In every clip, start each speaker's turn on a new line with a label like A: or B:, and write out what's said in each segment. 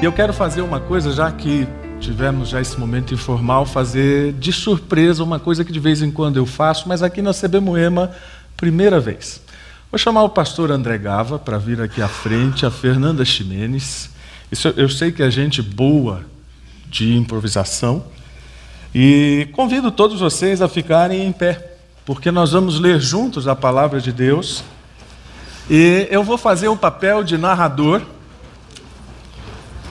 A: E eu quero fazer uma coisa, já que tivemos já esse momento informal, fazer de surpresa uma coisa que de vez em quando eu faço, mas aqui na CB Moema, primeira vez. Vou chamar o pastor André Gava para vir aqui à frente, a Fernanda Ximenes. Isso, eu sei que é gente boa de improvisação. E convido todos vocês a ficarem em pé, porque nós vamos ler juntos a palavra de Deus. E eu vou fazer o papel de narrador.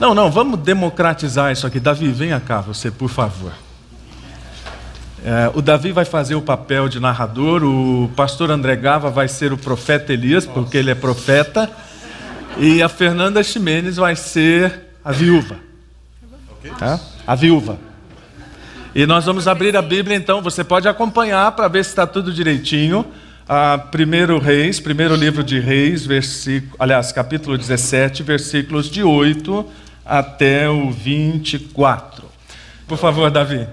A: Não, não, vamos democratizar isso aqui. Davi, venha cá, você, por favor. É, o Davi vai fazer o papel de narrador, o pastor André Gava vai ser o profeta Elias, porque ele é profeta, e a Fernanda Ximenes vai ser a viúva. Tá? A viúva. E nós vamos abrir a Bíblia, então, você pode acompanhar para ver se está tudo direitinho. Ah, primeiro Reis, primeiro livro de Reis, versículo, aliás, capítulo 17, versículos de 8 até o 24. Por favor, Davi.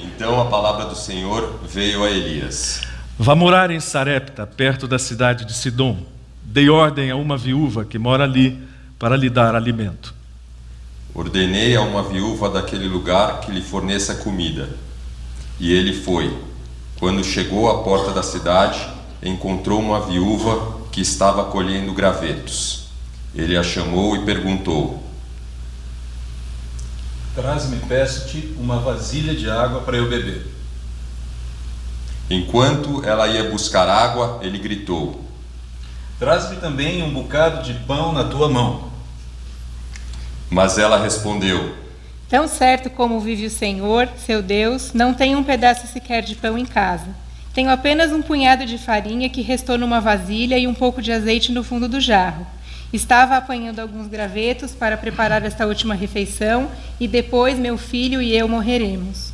B: Então a palavra do Senhor veio a Elias.
A: Vá morar em Sarepta, perto da cidade de Sidom. Dei ordem a uma viúva que mora ali para lhe dar alimento.
B: Ordenei a uma viúva daquele lugar que lhe forneça comida. E ele foi. Quando chegou à porta da cidade, encontrou uma viúva que estava colhendo gravetos. Ele a chamou e perguntou:
C: Traz-me, peço-te, uma vasilha de água para eu beber.
B: Enquanto ela ia buscar água, ele gritou:
C: Traz-me também um bocado de pão na tua mão.
B: Mas ela respondeu:
D: Tão certo como vive o Senhor, seu Deus, não tenho um pedaço sequer de pão em casa. Tenho apenas um punhado de farinha que restou numa vasilha e um pouco de azeite no fundo do jarro. Estava apanhando alguns gravetos para preparar esta última refeição e depois meu filho e eu morreremos.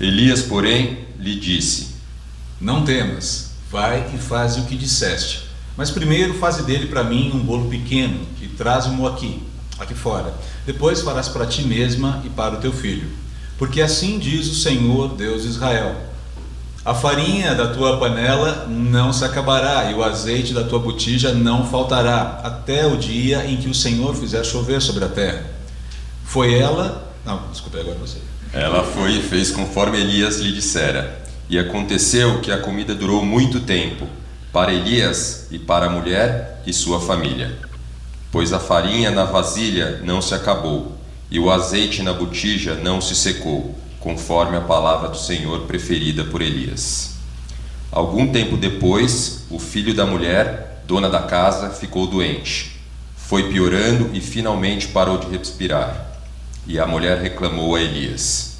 B: Elias, porém, lhe disse:
C: Não temas, vai e faze o que disseste. Mas primeiro faze dele para mim um bolo pequeno e traz-mo aqui, aqui fora. Depois farás para ti mesma e para o teu filho. Porque assim diz o Senhor, Deus de Israel: a farinha da tua panela não se acabará, e o azeite da tua botija não faltará, até o dia em que o Senhor fizer chover sobre a terra. Foi ela. Não, desculpe, agora você.
B: Ela foi e fez conforme Elias lhe dissera. E aconteceu que a comida durou muito tempo, para Elias e para a mulher e sua família. Pois a farinha na vasilha não se acabou, e o azeite na botija não se secou conforme a palavra do Senhor preferida por Elias. Algum tempo depois, o filho da mulher, dona da casa, ficou doente. Foi piorando e finalmente parou de respirar. E a mulher reclamou a Elias: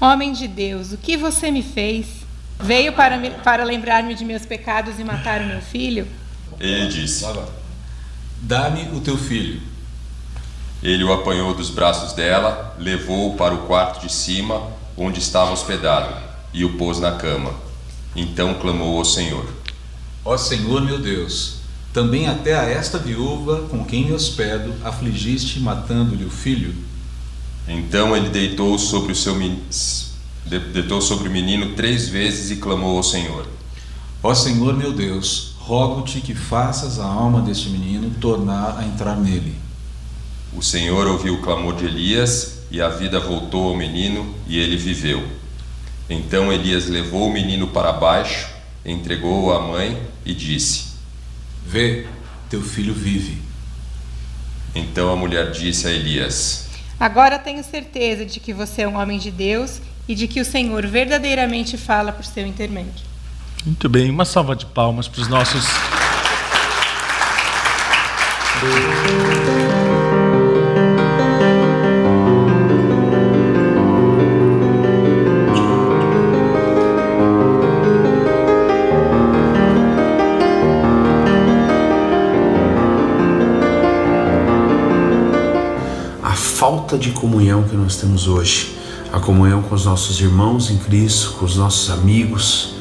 D: Homem de Deus, o que você me fez? Veio para, me, para lembrar-me de meus pecados e matar o meu filho?
B: Ele disse:
C: Dá-me o teu filho.
B: Ele o apanhou dos braços dela, levou-o para o quarto de cima, onde estava hospedado, e o pôs na cama. Então clamou ao Senhor:
C: Ó Senhor meu Deus, também até a esta viúva com quem me hospedo afligiste matando-lhe o filho?
B: Então ele deitou sobre o seu deitou sobre o menino três vezes e clamou ao Senhor:
C: Ó Senhor meu Deus, rogo-te que faças a alma deste menino tornar a entrar nele.
B: O Senhor ouviu o clamor de Elias e a vida voltou ao menino e ele viveu. Então Elias levou o menino para baixo, entregou-o à mãe e disse:
C: Vê, teu filho vive.
B: Então a mulher disse a Elias:
D: Agora tenho certeza de que você é um homem de Deus e de que o Senhor verdadeiramente fala por seu intermédio.
A: Muito bem, uma salva de palmas para os nossos.
E: Falta de comunhão que nós temos hoje, a comunhão com os nossos irmãos em Cristo, com os nossos amigos,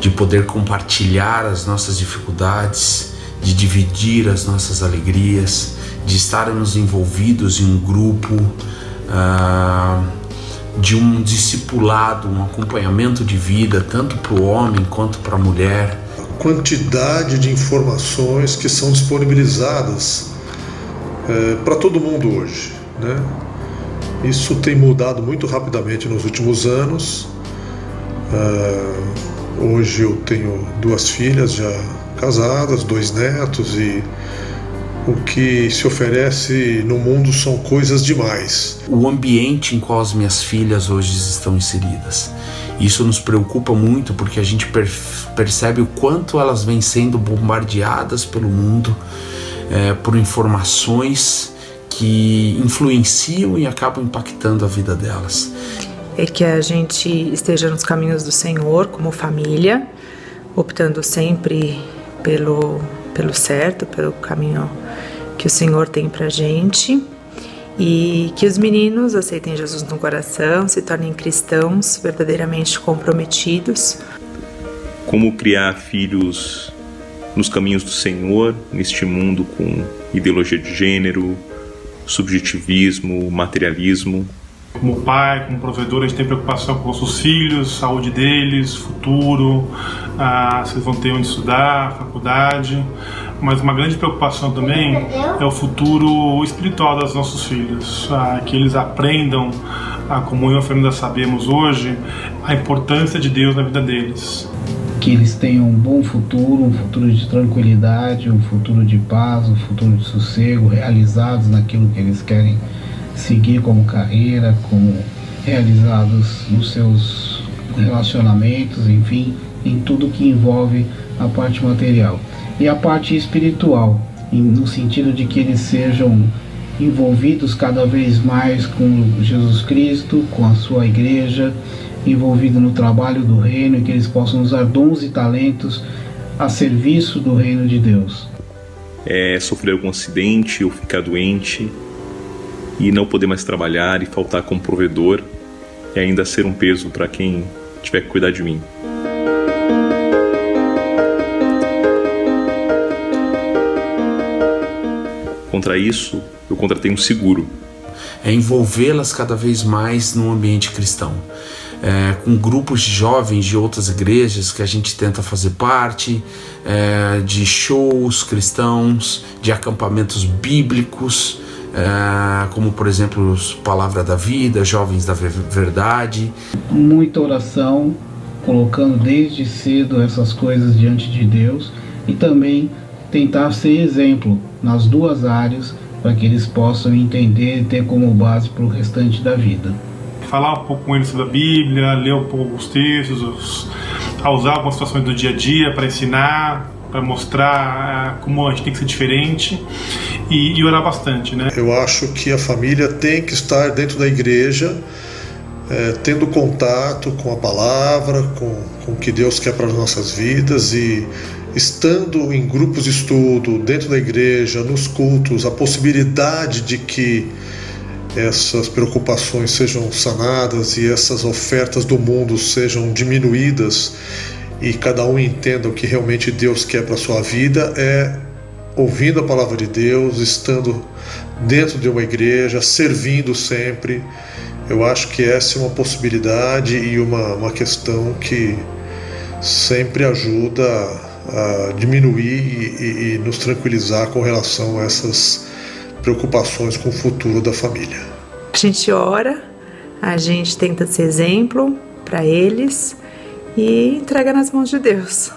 E: de poder compartilhar as nossas dificuldades, de dividir as nossas alegrias, de estarmos envolvidos em um grupo, uh, de um discipulado, um acompanhamento de vida, tanto para o homem quanto para a mulher.
F: A quantidade de informações que são disponibilizadas é, para todo mundo hoje. Né? Isso tem mudado muito rapidamente nos últimos anos. Uh, hoje eu tenho duas filhas já casadas, dois netos e o que se oferece no mundo são coisas demais.
E: O ambiente em qual as minhas filhas hoje estão inseridas. Isso nos preocupa muito porque a gente percebe o quanto elas vêm sendo bombardeadas pelo mundo é, por informações que influenciam e acabam impactando a vida delas.
G: É que a gente esteja nos caminhos do Senhor como família, optando sempre pelo, pelo certo, pelo caminho que o Senhor tem para gente e que os meninos aceitem Jesus no coração, se tornem cristãos verdadeiramente comprometidos.
H: Como criar filhos nos caminhos do Senhor, neste mundo com ideologia de gênero, subjetivismo, materialismo.
I: Como pai, como provedor, a gente tem preocupação com nossos filhos, saúde deles, futuro, ah, se eles vão ter onde estudar, faculdade. Mas uma grande preocupação também é o futuro espiritual dos nossos filhos, ah, que eles aprendam, eu e a Fernanda sabemos hoje, a importância de Deus na vida deles
J: que eles tenham um bom futuro, um futuro de tranquilidade, um futuro de paz, um futuro de sossego, realizados naquilo que eles querem seguir como carreira, como realizados nos seus relacionamentos, enfim, em tudo que envolve a parte material. E a parte espiritual, no sentido de que eles sejam envolvidos cada vez mais com Jesus Cristo, com a sua igreja, envolvido no trabalho do reino e que eles possam usar dons e talentos a serviço do reino de Deus.
H: É sofrer algum acidente ou ficar doente e não poder mais trabalhar e faltar como provedor e ainda ser um peso para quem tiver que cuidar de mim. Contra isso, eu contratei um seguro.
E: É envolvê-las cada vez mais no ambiente cristão é, com grupos de jovens de outras igrejas que a gente tenta fazer parte, é, de shows cristãos, de acampamentos bíblicos, é, como por exemplo Palavra da Vida, Jovens da Verdade.
J: Muita oração, colocando desde cedo essas coisas diante de Deus e também tentar ser exemplo nas duas áreas para que eles possam entender e ter como base para o restante da vida
I: falar um pouco com eles sobre a Bíblia, ler um pouco os textos, os, a usar algumas situações do dia a dia para ensinar, para mostrar uh, como a gente tem que ser diferente e, e, orar bastante, né?
F: Eu acho que a família tem que estar dentro da igreja, é, tendo contato com a palavra, com, com o que Deus quer para as nossas vidas e estando em grupos de estudo, dentro da igreja, nos cultos, a possibilidade de que essas preocupações sejam sanadas e essas ofertas do mundo sejam diminuídas e cada um entenda o que realmente Deus quer para sua vida é ouvindo a palavra de Deus, estando dentro de uma igreja, servindo sempre. Eu acho que essa é uma possibilidade e uma, uma questão que sempre ajuda a diminuir e, e, e nos tranquilizar com relação a essas preocupações com o futuro da família.
G: A gente ora, a gente tenta ser exemplo para eles e entrega nas mãos de Deus.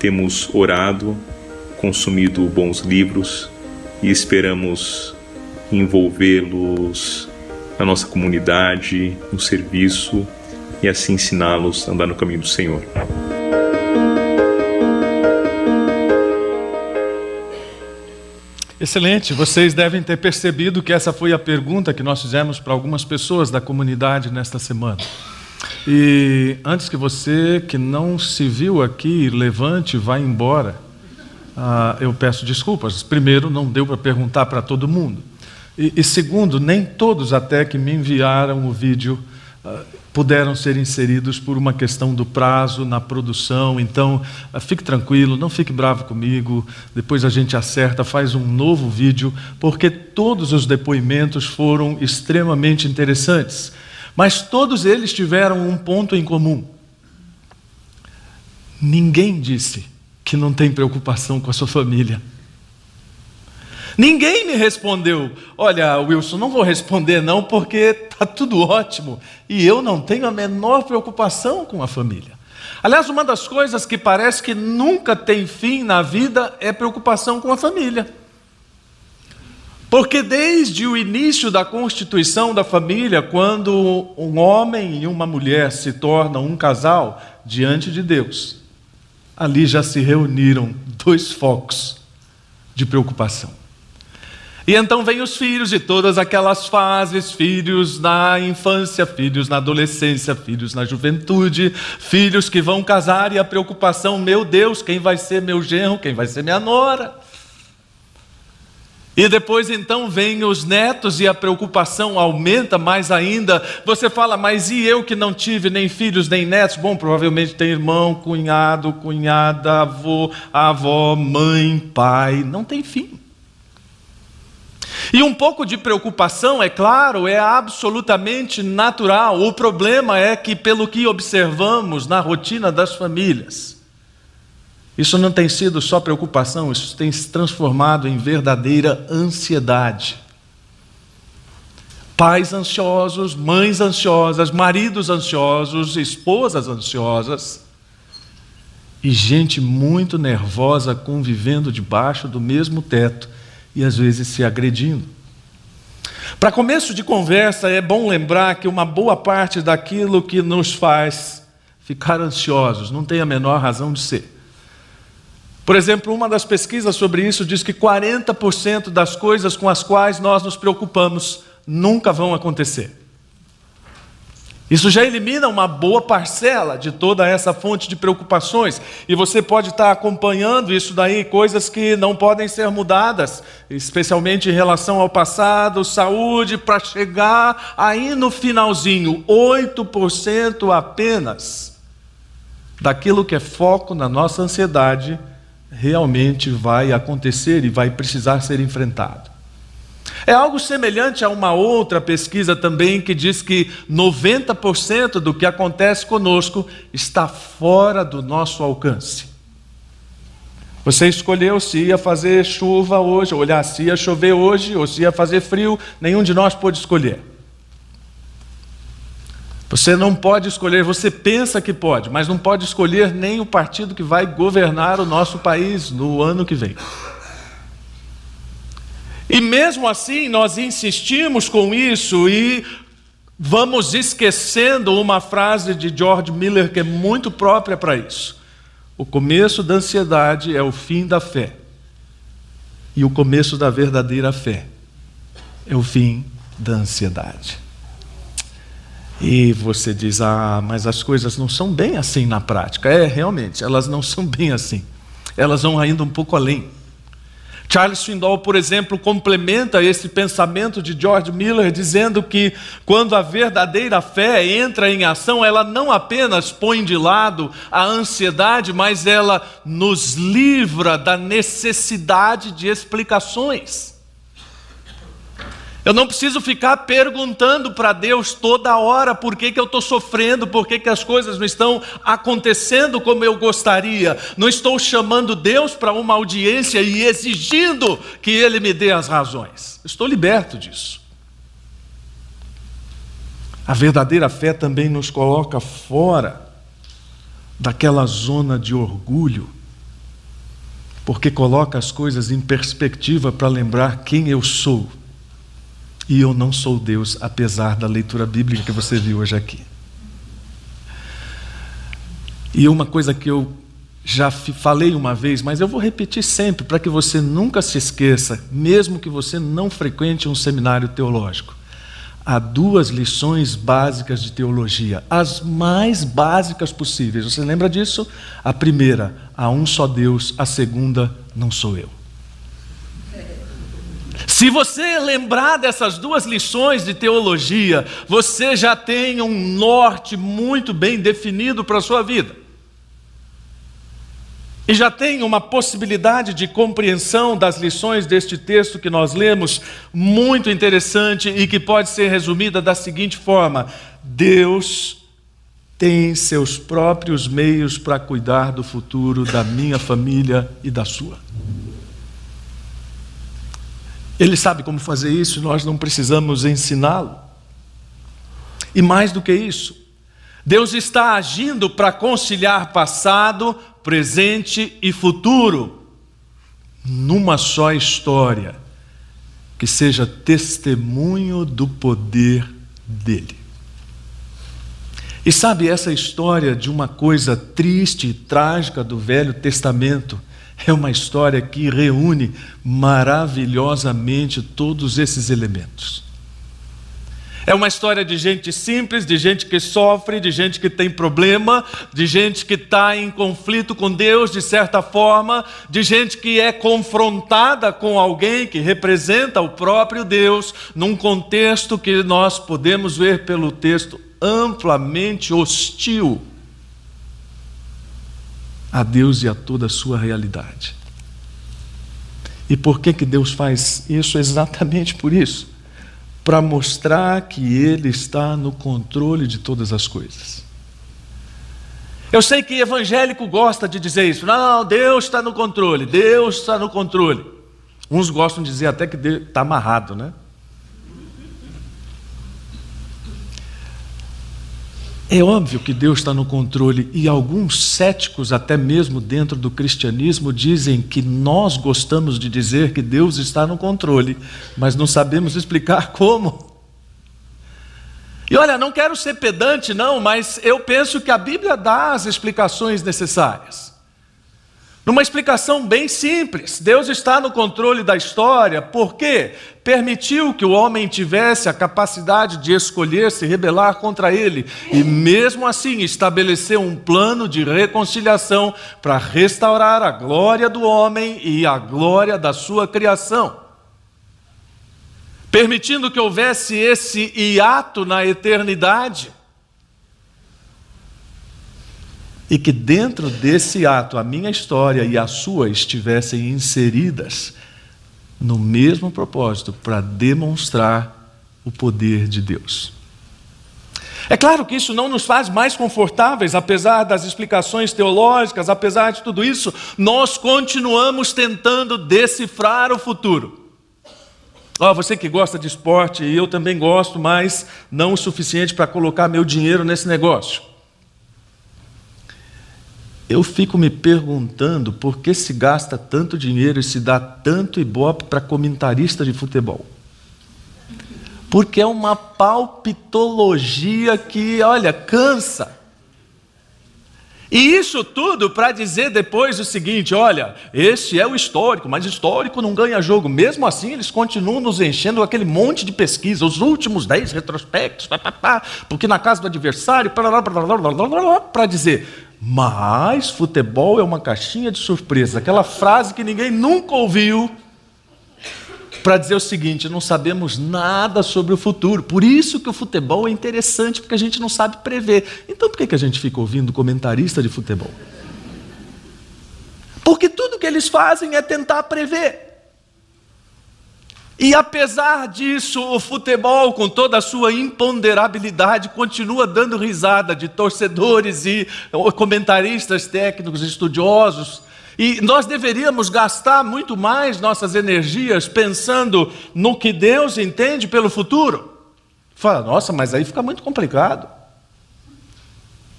H: Temos orado, consumido bons livros e esperamos envolvê-los na nossa comunidade, no serviço e assim ensiná-los a andar no caminho do Senhor.
A: Excelente. Vocês devem ter percebido que essa foi a pergunta que nós fizemos para algumas pessoas da comunidade nesta semana. E antes que você que não se viu aqui levante e vá embora, uh, eu peço desculpas. Primeiro, não deu para perguntar para todo mundo. E, e, segundo, nem todos até que me enviaram o vídeo uh, puderam ser inseridos por uma questão do prazo na produção. Então, ah, fique tranquilo, não fique bravo comigo. Depois a gente acerta, faz um novo vídeo, porque todos os depoimentos foram extremamente interessantes. Mas todos eles tiveram um ponto em comum. Ninguém disse que não tem preocupação com a sua família. Ninguém me respondeu. Olha, Wilson, não vou responder não, porque está tudo ótimo e eu não tenho a menor preocupação com a família. Aliás, uma das coisas que parece que nunca tem fim na vida é preocupação com a família. Porque desde o início da constituição da família, quando um homem e uma mulher se tornam um casal diante de Deus, ali já se reuniram dois focos de preocupação. E então vem os filhos de todas aquelas fases: filhos na infância, filhos na adolescência, filhos na juventude, filhos que vão casar e a preocupação: meu Deus, quem vai ser meu genro, quem vai ser minha nora? E depois então vem os netos e a preocupação aumenta mais ainda. Você fala, mas e eu que não tive nem filhos nem netos? Bom, provavelmente tem irmão, cunhado, cunhada, avô, avó, mãe, pai. Não tem fim. E um pouco de preocupação, é claro, é absolutamente natural. O problema é que, pelo que observamos na rotina das famílias, isso não tem sido só preocupação, isso tem se transformado em verdadeira ansiedade. Pais ansiosos, mães ansiosas, maridos ansiosos, esposas ansiosas e gente muito nervosa convivendo debaixo do mesmo teto e às vezes se agredindo. Para começo de conversa, é bom lembrar que uma boa parte daquilo que nos faz ficar ansiosos não tem a menor razão de ser. Por exemplo, uma das pesquisas sobre isso diz que 40% das coisas com as quais nós nos preocupamos nunca vão acontecer. Isso já elimina uma boa parcela de toda essa fonte de preocupações, e você pode estar acompanhando isso daí, coisas que não podem ser mudadas, especialmente em relação ao passado, saúde, para chegar aí no finalzinho, 8% apenas daquilo que é foco na nossa ansiedade realmente vai acontecer e vai precisar ser enfrentado. É algo semelhante a uma outra pesquisa também que diz que 90% do que acontece conosco está fora do nosso alcance. Você escolheu se ia fazer chuva hoje, olhar se ia chover hoje ou se ia fazer frio, nenhum de nós pôde escolher. Você não pode escolher, você pensa que pode, mas não pode escolher nem o partido que vai governar o nosso país no ano que vem. E mesmo assim, nós insistimos com isso e vamos esquecendo uma frase de George Miller que é muito própria para isso. O começo da ansiedade é o fim da fé. E o começo da verdadeira fé é o fim da ansiedade. E você diz: ah, mas as coisas não são bem assim na prática. É, realmente, elas não são bem assim. Elas vão ainda um pouco além. Charles Swindoll, por exemplo, complementa esse pensamento de George Miller, dizendo que quando a verdadeira fé entra em ação, ela não apenas põe de lado a ansiedade, mas ela nos livra da necessidade de explicações. Eu não preciso ficar perguntando para Deus toda hora por que, que eu estou sofrendo, por que, que as coisas não estão acontecendo como eu gostaria. Não estou chamando Deus para uma audiência e exigindo que Ele me dê as razões. Estou liberto disso. A verdadeira fé também nos coloca fora daquela zona de orgulho, porque coloca as coisas em perspectiva para lembrar quem eu sou e eu não sou Deus, apesar da leitura bíblica que você viu hoje aqui. E uma coisa que eu já falei uma vez, mas eu vou repetir sempre para que você nunca se esqueça, mesmo que você não frequente um seminário teológico. Há duas lições básicas de teologia, as mais básicas possíveis. Você lembra disso? A primeira, há um só Deus, a segunda, não sou eu. Se você lembrar dessas duas lições de teologia, você já tem um norte muito bem definido para a sua vida. E já tem uma possibilidade de compreensão das lições deste texto que nós lemos, muito interessante e que pode ser resumida da seguinte forma: Deus tem seus próprios meios para cuidar do futuro da minha família e da sua. Ele sabe como fazer isso e nós não precisamos ensiná-lo. E mais do que isso, Deus está agindo para conciliar passado, presente e futuro numa só história que seja testemunho do poder dele. E sabe, essa história de uma coisa triste e trágica do Velho Testamento é uma história que reúne maravilhosamente todos esses elementos. É uma história de gente simples, de gente que sofre, de gente que tem problema, de gente que está em conflito com Deus de certa forma, de gente que é confrontada com alguém que representa o próprio Deus, num contexto que nós podemos ver pelo texto amplamente hostil a Deus e a toda a sua realidade. E por que, que Deus faz isso? Exatamente por isso para mostrar que Ele está no controle de todas as coisas. Eu sei que evangélico gosta de dizer isso. Não, Deus está no controle, Deus está no controle. Uns gostam de dizer até que está amarrado, né? É óbvio que Deus está no controle, e alguns céticos, até mesmo dentro do cristianismo, dizem que nós gostamos de dizer que Deus está no controle, mas não sabemos explicar como. E olha, não quero ser pedante, não, mas eu penso que a Bíblia dá as explicações necessárias. Numa explicação bem simples, Deus está no controle da história porque permitiu que o homem tivesse a capacidade de escolher se rebelar contra ele e, mesmo assim, estabeleceu um plano de reconciliação para restaurar a glória do homem e a glória da sua criação. Permitindo que houvesse esse hiato na eternidade e que dentro desse ato a minha história e a sua estivessem inseridas no mesmo propósito para demonstrar o poder de Deus. É claro que isso não nos faz mais confortáveis, apesar das explicações teológicas, apesar de tudo isso, nós continuamos tentando decifrar o futuro. Oh, você que gosta de esporte, e eu também gosto, mas não o suficiente para colocar meu dinheiro nesse negócio. Eu fico me perguntando por que se gasta tanto dinheiro e se dá tanto ibope para comentarista de futebol. Porque é uma palpitologia que, olha, cansa. E isso tudo para dizer depois o seguinte: olha, esse é o histórico, mas histórico não ganha jogo. Mesmo assim, eles continuam nos enchendo aquele monte de pesquisa, os últimos dez retrospectos, pá, pá, pá, porque na casa do adversário, para dizer, mas futebol é uma caixinha de surpresa, aquela frase que ninguém nunca ouviu, para dizer o seguinte: não sabemos nada sobre o futuro. Por isso que o futebol é interessante, porque a gente não sabe prever. Então por que, que a gente fica ouvindo comentarista de futebol? Porque tudo que eles fazem é tentar prever. E apesar disso, o futebol, com toda a sua imponderabilidade, continua dando risada de torcedores e comentaristas técnicos, estudiosos. E nós deveríamos gastar muito mais nossas energias pensando no que Deus entende pelo futuro. Fala, nossa, mas aí fica muito complicado.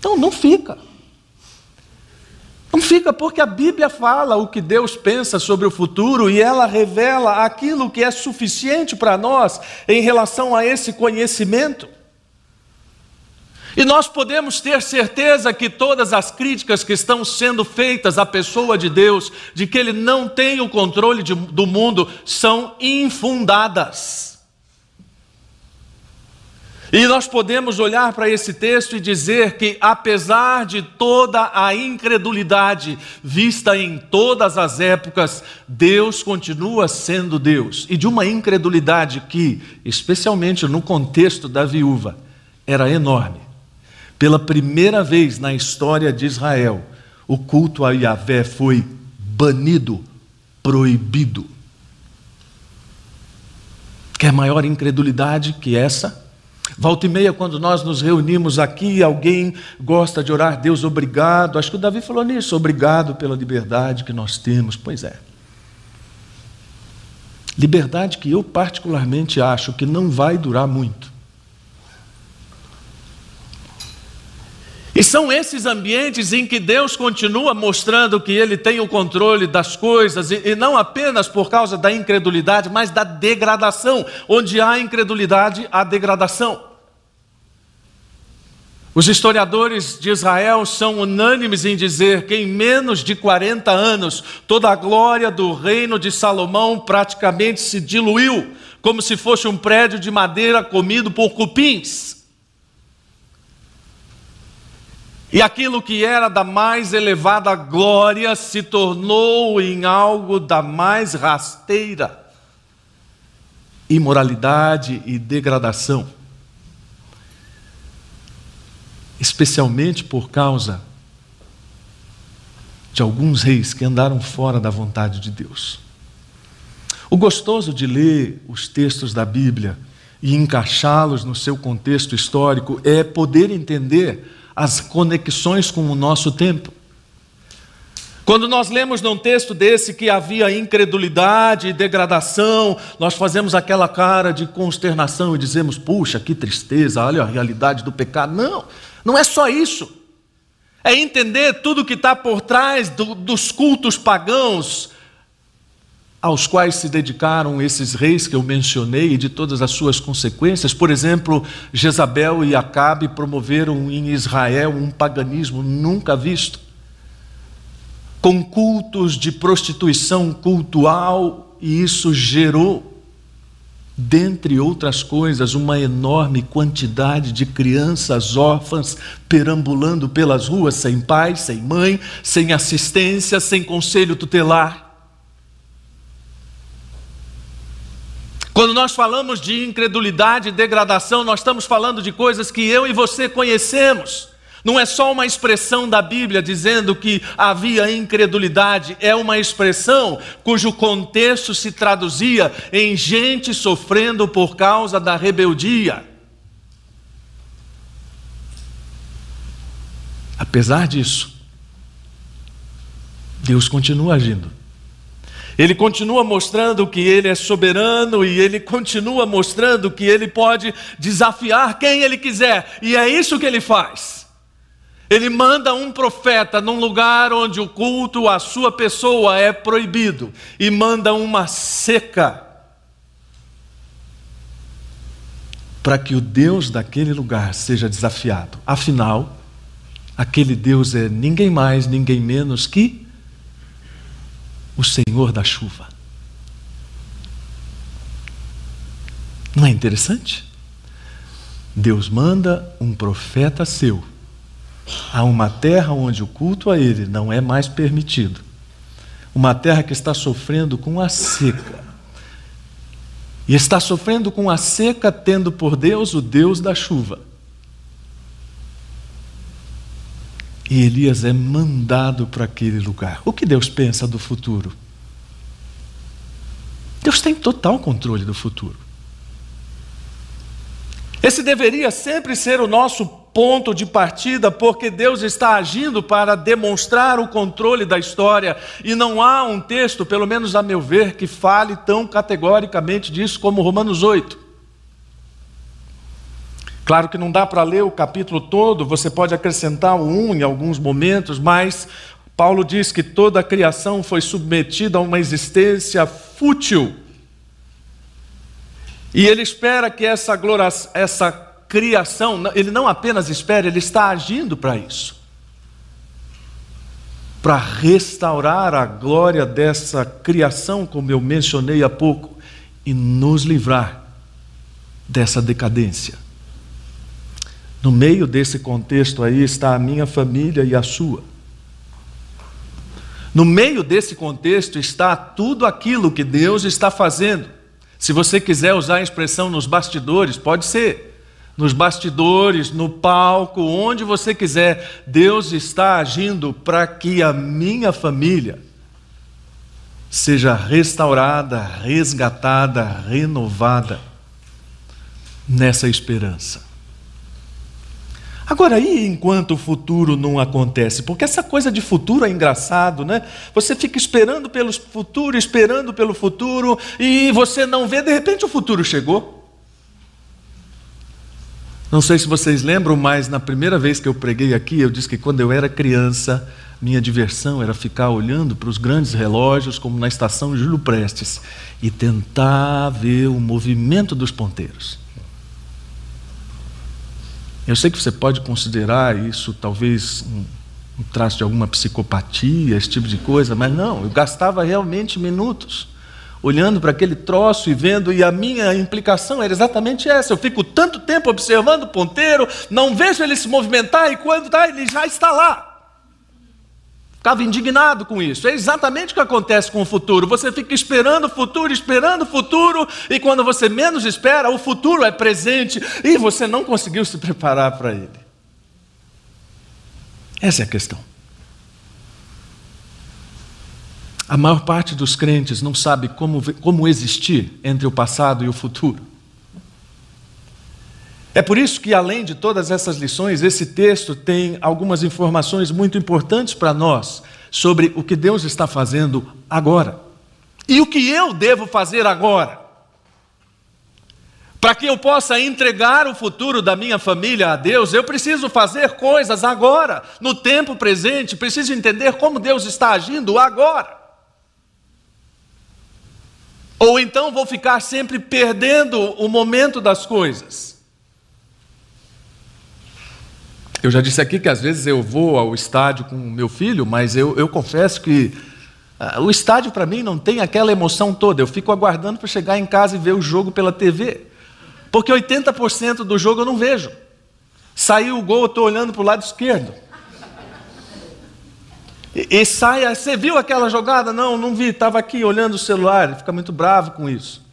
A: Não, não fica. Não fica porque a Bíblia fala o que Deus pensa sobre o futuro e ela revela aquilo que é suficiente para nós em relação a esse conhecimento. E nós podemos ter certeza que todas as críticas que estão sendo feitas à pessoa de Deus, de que ele não tem o controle de, do mundo, são infundadas. E nós podemos olhar para esse texto e dizer que, apesar de toda a incredulidade vista em todas as épocas, Deus continua sendo Deus. E de uma incredulidade que, especialmente no contexto da viúva, era enorme. Pela primeira vez na história de Israel, o culto a Yahvé foi banido, proibido. Quer maior incredulidade que essa? Volta e meia, quando nós nos reunimos aqui, alguém gosta de orar, Deus, obrigado. Acho que o Davi falou nisso, obrigado pela liberdade que nós temos. Pois é. Liberdade que eu, particularmente, acho que não vai durar muito. E são esses ambientes em que Deus continua mostrando que Ele tem o controle das coisas, e, não apenas por causa da incredulidade, mas da degradação. Onde há incredulidade, há degradação. Os historiadores de Israel são unânimes em dizer que em menos de 40 anos, toda a glória do reino de Salomão praticamente se diluiu, como se fosse um prédio de madeira comido por cupins. E aquilo que era da mais elevada glória se tornou em algo da mais rasteira imoralidade e degradação especialmente por causa de alguns reis que andaram fora da vontade de Deus. O gostoso de ler os textos da Bíblia e encaixá-los no seu contexto histórico é poder entender as conexões com o nosso tempo. Quando nós lemos num texto desse que havia incredulidade e degradação, nós fazemos aquela cara de consternação e dizemos: puxa, que tristeza, olha a realidade do pecado. Não, não é só isso. É entender tudo que está por trás do, dos cultos pagãos aos quais se dedicaram esses reis que eu mencionei e de todas as suas consequências. Por exemplo, Jezabel e Acabe promoveram em Israel um paganismo nunca visto, com cultos de prostituição cultual, e isso gerou dentre outras coisas, uma enorme quantidade de crianças órfãs perambulando pelas ruas sem pai, sem mãe, sem assistência, sem conselho tutelar. Quando nós falamos de incredulidade e degradação, nós estamos falando de coisas que eu e você conhecemos. Não é só uma expressão da Bíblia dizendo que havia incredulidade, é uma expressão cujo contexto se traduzia em gente sofrendo por causa da rebeldia. Apesar disso, Deus continua agindo. Ele continua mostrando que ele é soberano e ele continua mostrando que ele pode desafiar quem ele quiser, e é isso que ele faz. Ele manda um profeta num lugar onde o culto à sua pessoa é proibido e manda uma seca para que o Deus daquele lugar seja desafiado. Afinal, aquele Deus é ninguém mais, ninguém menos que o Senhor da chuva. Não é interessante? Deus manda um profeta seu a uma terra onde o culto a Ele não é mais permitido, uma terra que está sofrendo com a seca, e está sofrendo com a seca, tendo por Deus o Deus da chuva. E Elias é mandado para aquele lugar. O que Deus pensa do futuro? Deus tem total controle do futuro. Esse deveria sempre ser o nosso ponto de partida, porque Deus está agindo para demonstrar o controle da história, e não há um texto, pelo menos a meu ver, que fale tão categoricamente disso como Romanos 8. Claro que não dá para ler o capítulo todo, você pode acrescentar um em alguns momentos, mas Paulo diz que toda a criação foi submetida a uma existência fútil. E ele espera que essa, glória, essa criação, ele não apenas espera, ele está agindo para isso. Para restaurar a glória dessa criação, como eu mencionei há pouco, e nos livrar dessa decadência. No meio desse contexto aí está a minha família e a sua. No meio desse contexto está tudo aquilo que Deus está fazendo. Se você quiser usar a expressão nos bastidores, pode ser nos bastidores, no palco, onde você quiser, Deus está agindo para que a minha família seja restaurada, resgatada, renovada nessa esperança. Agora, e enquanto o futuro não acontece? Porque essa coisa de futuro é engraçado, né? Você fica esperando pelo futuro, esperando pelo futuro, e você não vê, de repente o futuro chegou. Não sei se vocês lembram, mas na primeira vez que eu preguei aqui, eu disse que quando eu era criança, minha diversão era ficar olhando para os grandes relógios, como na estação Júlio Prestes, e tentar ver o movimento dos ponteiros. Eu sei que você pode considerar isso talvez um, um traço de alguma psicopatia, esse tipo de coisa, mas não, eu gastava realmente minutos olhando para aquele troço e vendo, e a minha implicação era exatamente essa. Eu fico tanto tempo observando o ponteiro, não vejo ele se movimentar, e quando está, ele já está lá. Ficava indignado com isso. É exatamente o que acontece com o futuro. Você fica esperando o futuro, esperando o futuro, e quando você menos espera, o futuro é presente e você não conseguiu se preparar para ele. Essa é a questão. A maior parte dos crentes não sabe como, como existir entre o passado e o futuro. É por isso que, além de todas essas lições, esse texto tem algumas informações muito importantes para nós sobre o que Deus está fazendo agora e o que eu devo fazer agora. Para que eu possa entregar o futuro da minha família a Deus, eu preciso fazer coisas agora, no tempo presente, preciso entender como Deus está agindo agora. Ou então vou ficar sempre perdendo o momento das coisas. Eu já disse aqui que às vezes eu vou ao estádio com meu filho, mas eu, eu confesso que uh, o estádio para mim não tem aquela emoção toda. Eu fico aguardando para chegar em casa e ver o jogo pela TV. Porque 80% do jogo eu não vejo. Saiu o gol, eu estou olhando para o lado esquerdo. E, e sai, você viu aquela jogada? Não, não vi, estava aqui olhando o celular, ele fica muito bravo com isso.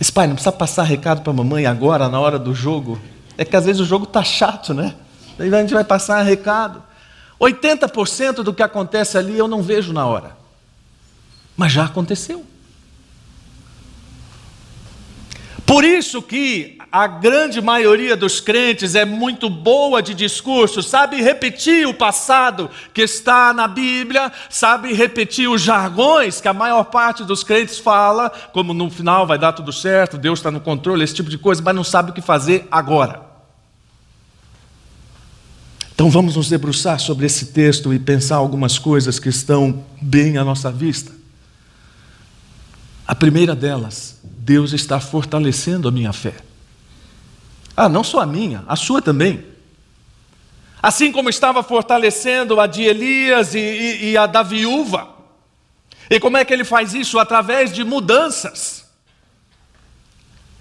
A: Esse pai, não precisa passar recado para a mamãe agora, na hora do jogo. É que às vezes o jogo está chato, né? Daí a gente vai passar recado. 80% do que acontece ali eu não vejo na hora. Mas já aconteceu. Por isso que a grande maioria dos crentes é muito boa de discurso, sabe repetir o passado que está na Bíblia, sabe repetir os jargões que a maior parte dos crentes fala, como no final vai dar tudo certo, Deus está no controle, esse tipo de coisa, mas não sabe o que fazer agora. Então vamos nos debruçar sobre esse texto e pensar algumas coisas que estão bem à nossa vista. A primeira delas, Deus está fortalecendo a minha fé. Ah, não só a minha, a sua também. Assim como estava fortalecendo a de Elias e, e, e a da viúva. E como é que ele faz isso? Através de mudanças.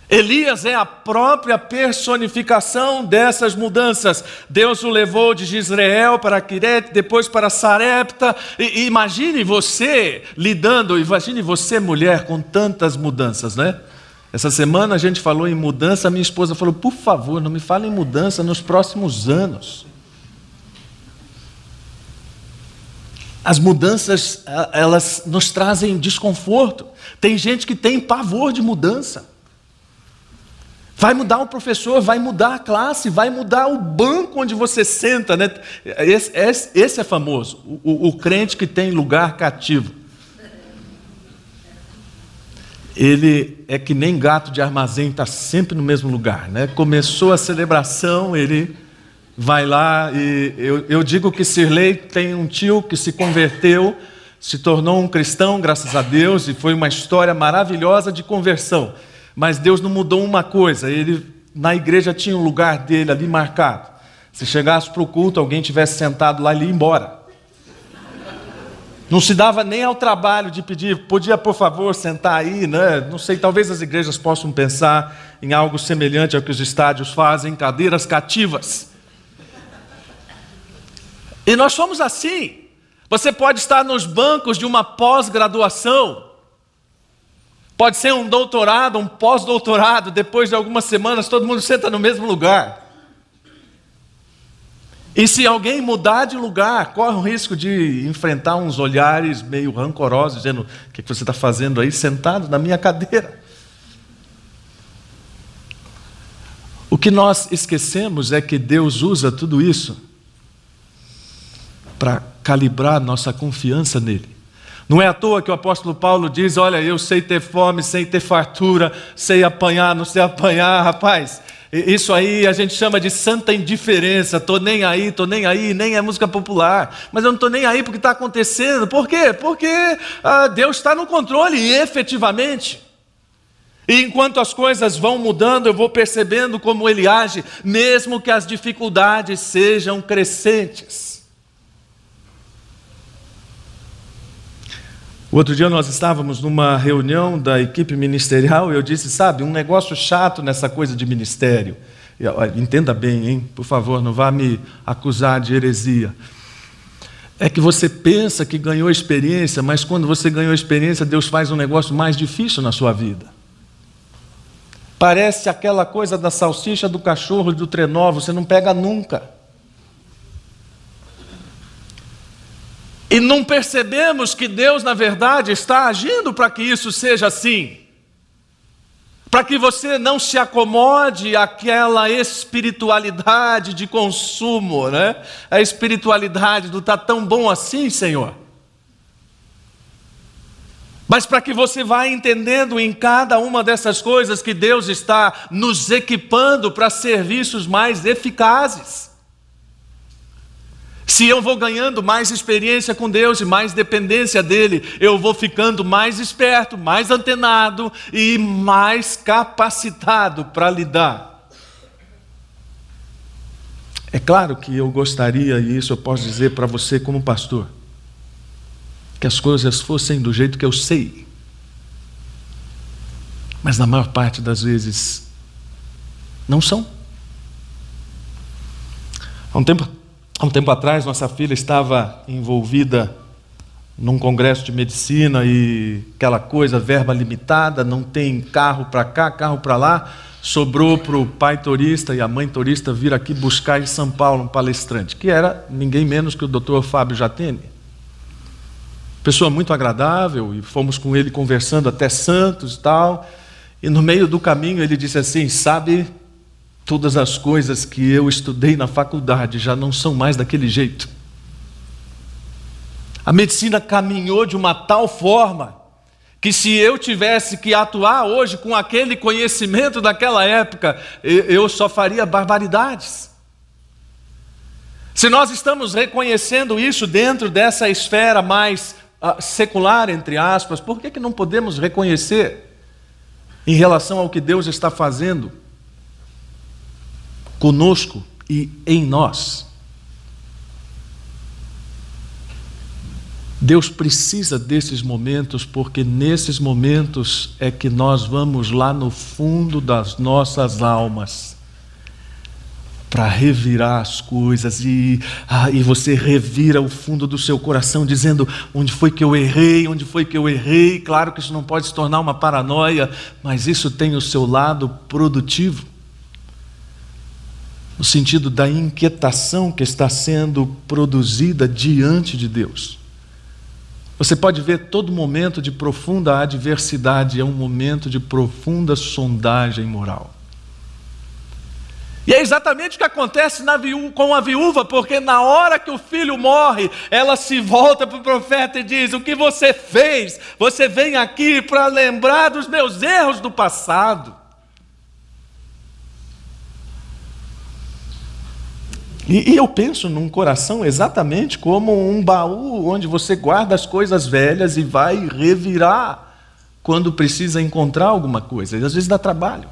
A: Elias é a própria personificação dessas mudanças. Deus o levou de Israel para Quirete, depois para Sarepta. E, e, imagine você lidando, imagine você, mulher, com tantas mudanças, né? Essa semana a gente falou em mudança, minha esposa falou: por favor, não me fale em mudança nos próximos anos. As mudanças, elas nos trazem desconforto. Tem gente que tem pavor de mudança. Vai mudar o professor, vai mudar a classe, vai mudar o banco onde você senta. Né? Esse, esse, esse é famoso, o, o, crente que tem lugar cativo. Ele é que nem gato de armazém, está sempre no mesmo lugar. Né? Começou a celebração, ele vai lá e eu, eu digo que Sirley tem um tio que se converteu, se tornou um cristão, graças a Deus, e foi uma história maravilhosa de conversão. Mas Deus não mudou uma coisa, ele na igreja tinha um lugar dele ali marcado. Se chegasse para o culto, alguém tivesse sentado lá, ele ia embora. Não se dava nem ao trabalho de pedir, podia por favor sentar aí, né? Não sei, talvez as igrejas possam pensar em algo semelhante ao que os estádios fazem, cadeiras cativas. E nós somos assim. Você pode estar nos bancos de uma pós-graduação, Pode ser um doutorado, um pós-doutorado, depois de algumas semanas todo mundo senta no mesmo lugar. E se alguém mudar de lugar, corre o risco de enfrentar uns olhares meio rancorosos, dizendo: O que você está fazendo aí sentado na minha cadeira? O que nós esquecemos é que Deus usa tudo isso para calibrar nossa confiança nele. Não é à toa que o apóstolo Paulo diz: Olha, eu sei ter fome, sei ter fartura, sei apanhar, não sei apanhar, rapaz. Isso aí a gente chama de santa indiferença. Tô nem aí, tô nem aí, nem é música popular. Mas eu não tô nem aí porque está acontecendo. Por quê? Porque ah, Deus está no controle, e efetivamente. E enquanto as coisas vão mudando, eu vou percebendo como Ele age, mesmo que as dificuldades sejam crescentes. O outro dia nós estávamos numa reunião da equipe ministerial e eu disse, sabe, um negócio chato nessa coisa de ministério. Entenda bem, hein? Por favor, não vá me acusar de heresia. É que você pensa que ganhou experiência, mas quando você ganhou experiência, Deus faz um negócio mais difícil na sua vida. Parece aquela coisa da salsicha do cachorro e do trenó, você não pega nunca. E não percebemos que Deus, na verdade, está agindo para que isso seja assim. Para que você não se acomode àquela espiritualidade de consumo, né? A espiritualidade do tá tão bom assim, Senhor. Mas para que você vá entendendo em cada uma dessas coisas que Deus está nos equipando para serviços mais eficazes. Se eu vou ganhando mais experiência com Deus e mais dependência dele, eu vou ficando mais esperto, mais antenado e mais capacitado para lidar. É claro que eu gostaria, e isso eu posso dizer para você como pastor, que as coisas fossem do jeito que eu sei. Mas na maior parte das vezes não são. Há um tempo Há um tempo atrás, nossa filha estava envolvida num congresso de medicina e aquela coisa, verba limitada, não tem carro para cá, carro para lá. Sobrou para o pai turista e a mãe turista vir aqui buscar em São Paulo um palestrante, que era ninguém menos que o doutor Fábio Jatene. Pessoa muito agradável, e fomos com ele conversando até Santos e tal. E no meio do caminho ele disse assim: Sabe, Todas as coisas que eu estudei na faculdade já não são mais daquele jeito. A medicina caminhou de uma tal forma que se eu tivesse que atuar hoje com aquele conhecimento daquela época, eu só faria barbaridades. Se nós estamos reconhecendo isso dentro dessa esfera mais uh, secular, entre aspas, por que, que não podemos reconhecer em relação ao que Deus está fazendo? Conosco e em nós. Deus precisa desses momentos, porque nesses momentos é que nós vamos lá no fundo das nossas almas para revirar as coisas e, ah, e você revira o fundo do seu coração dizendo onde foi que eu errei, onde foi que eu errei. Claro que isso não pode se tornar uma paranoia, mas isso tem o seu lado produtivo no sentido da inquietação que está sendo produzida diante de Deus. Você pode ver todo momento de profunda adversidade é um momento de profunda sondagem moral. E é exatamente o que acontece com a viúva, porque na hora que o filho morre, ela se volta para o profeta e diz: O que você fez? Você vem aqui para lembrar dos meus erros do passado. E, e, eu penso num coração exatamente como um baú onde você guarda as coisas velhas e vai revirar quando precisa encontrar alguma coisa. E às vezes dá trabalho.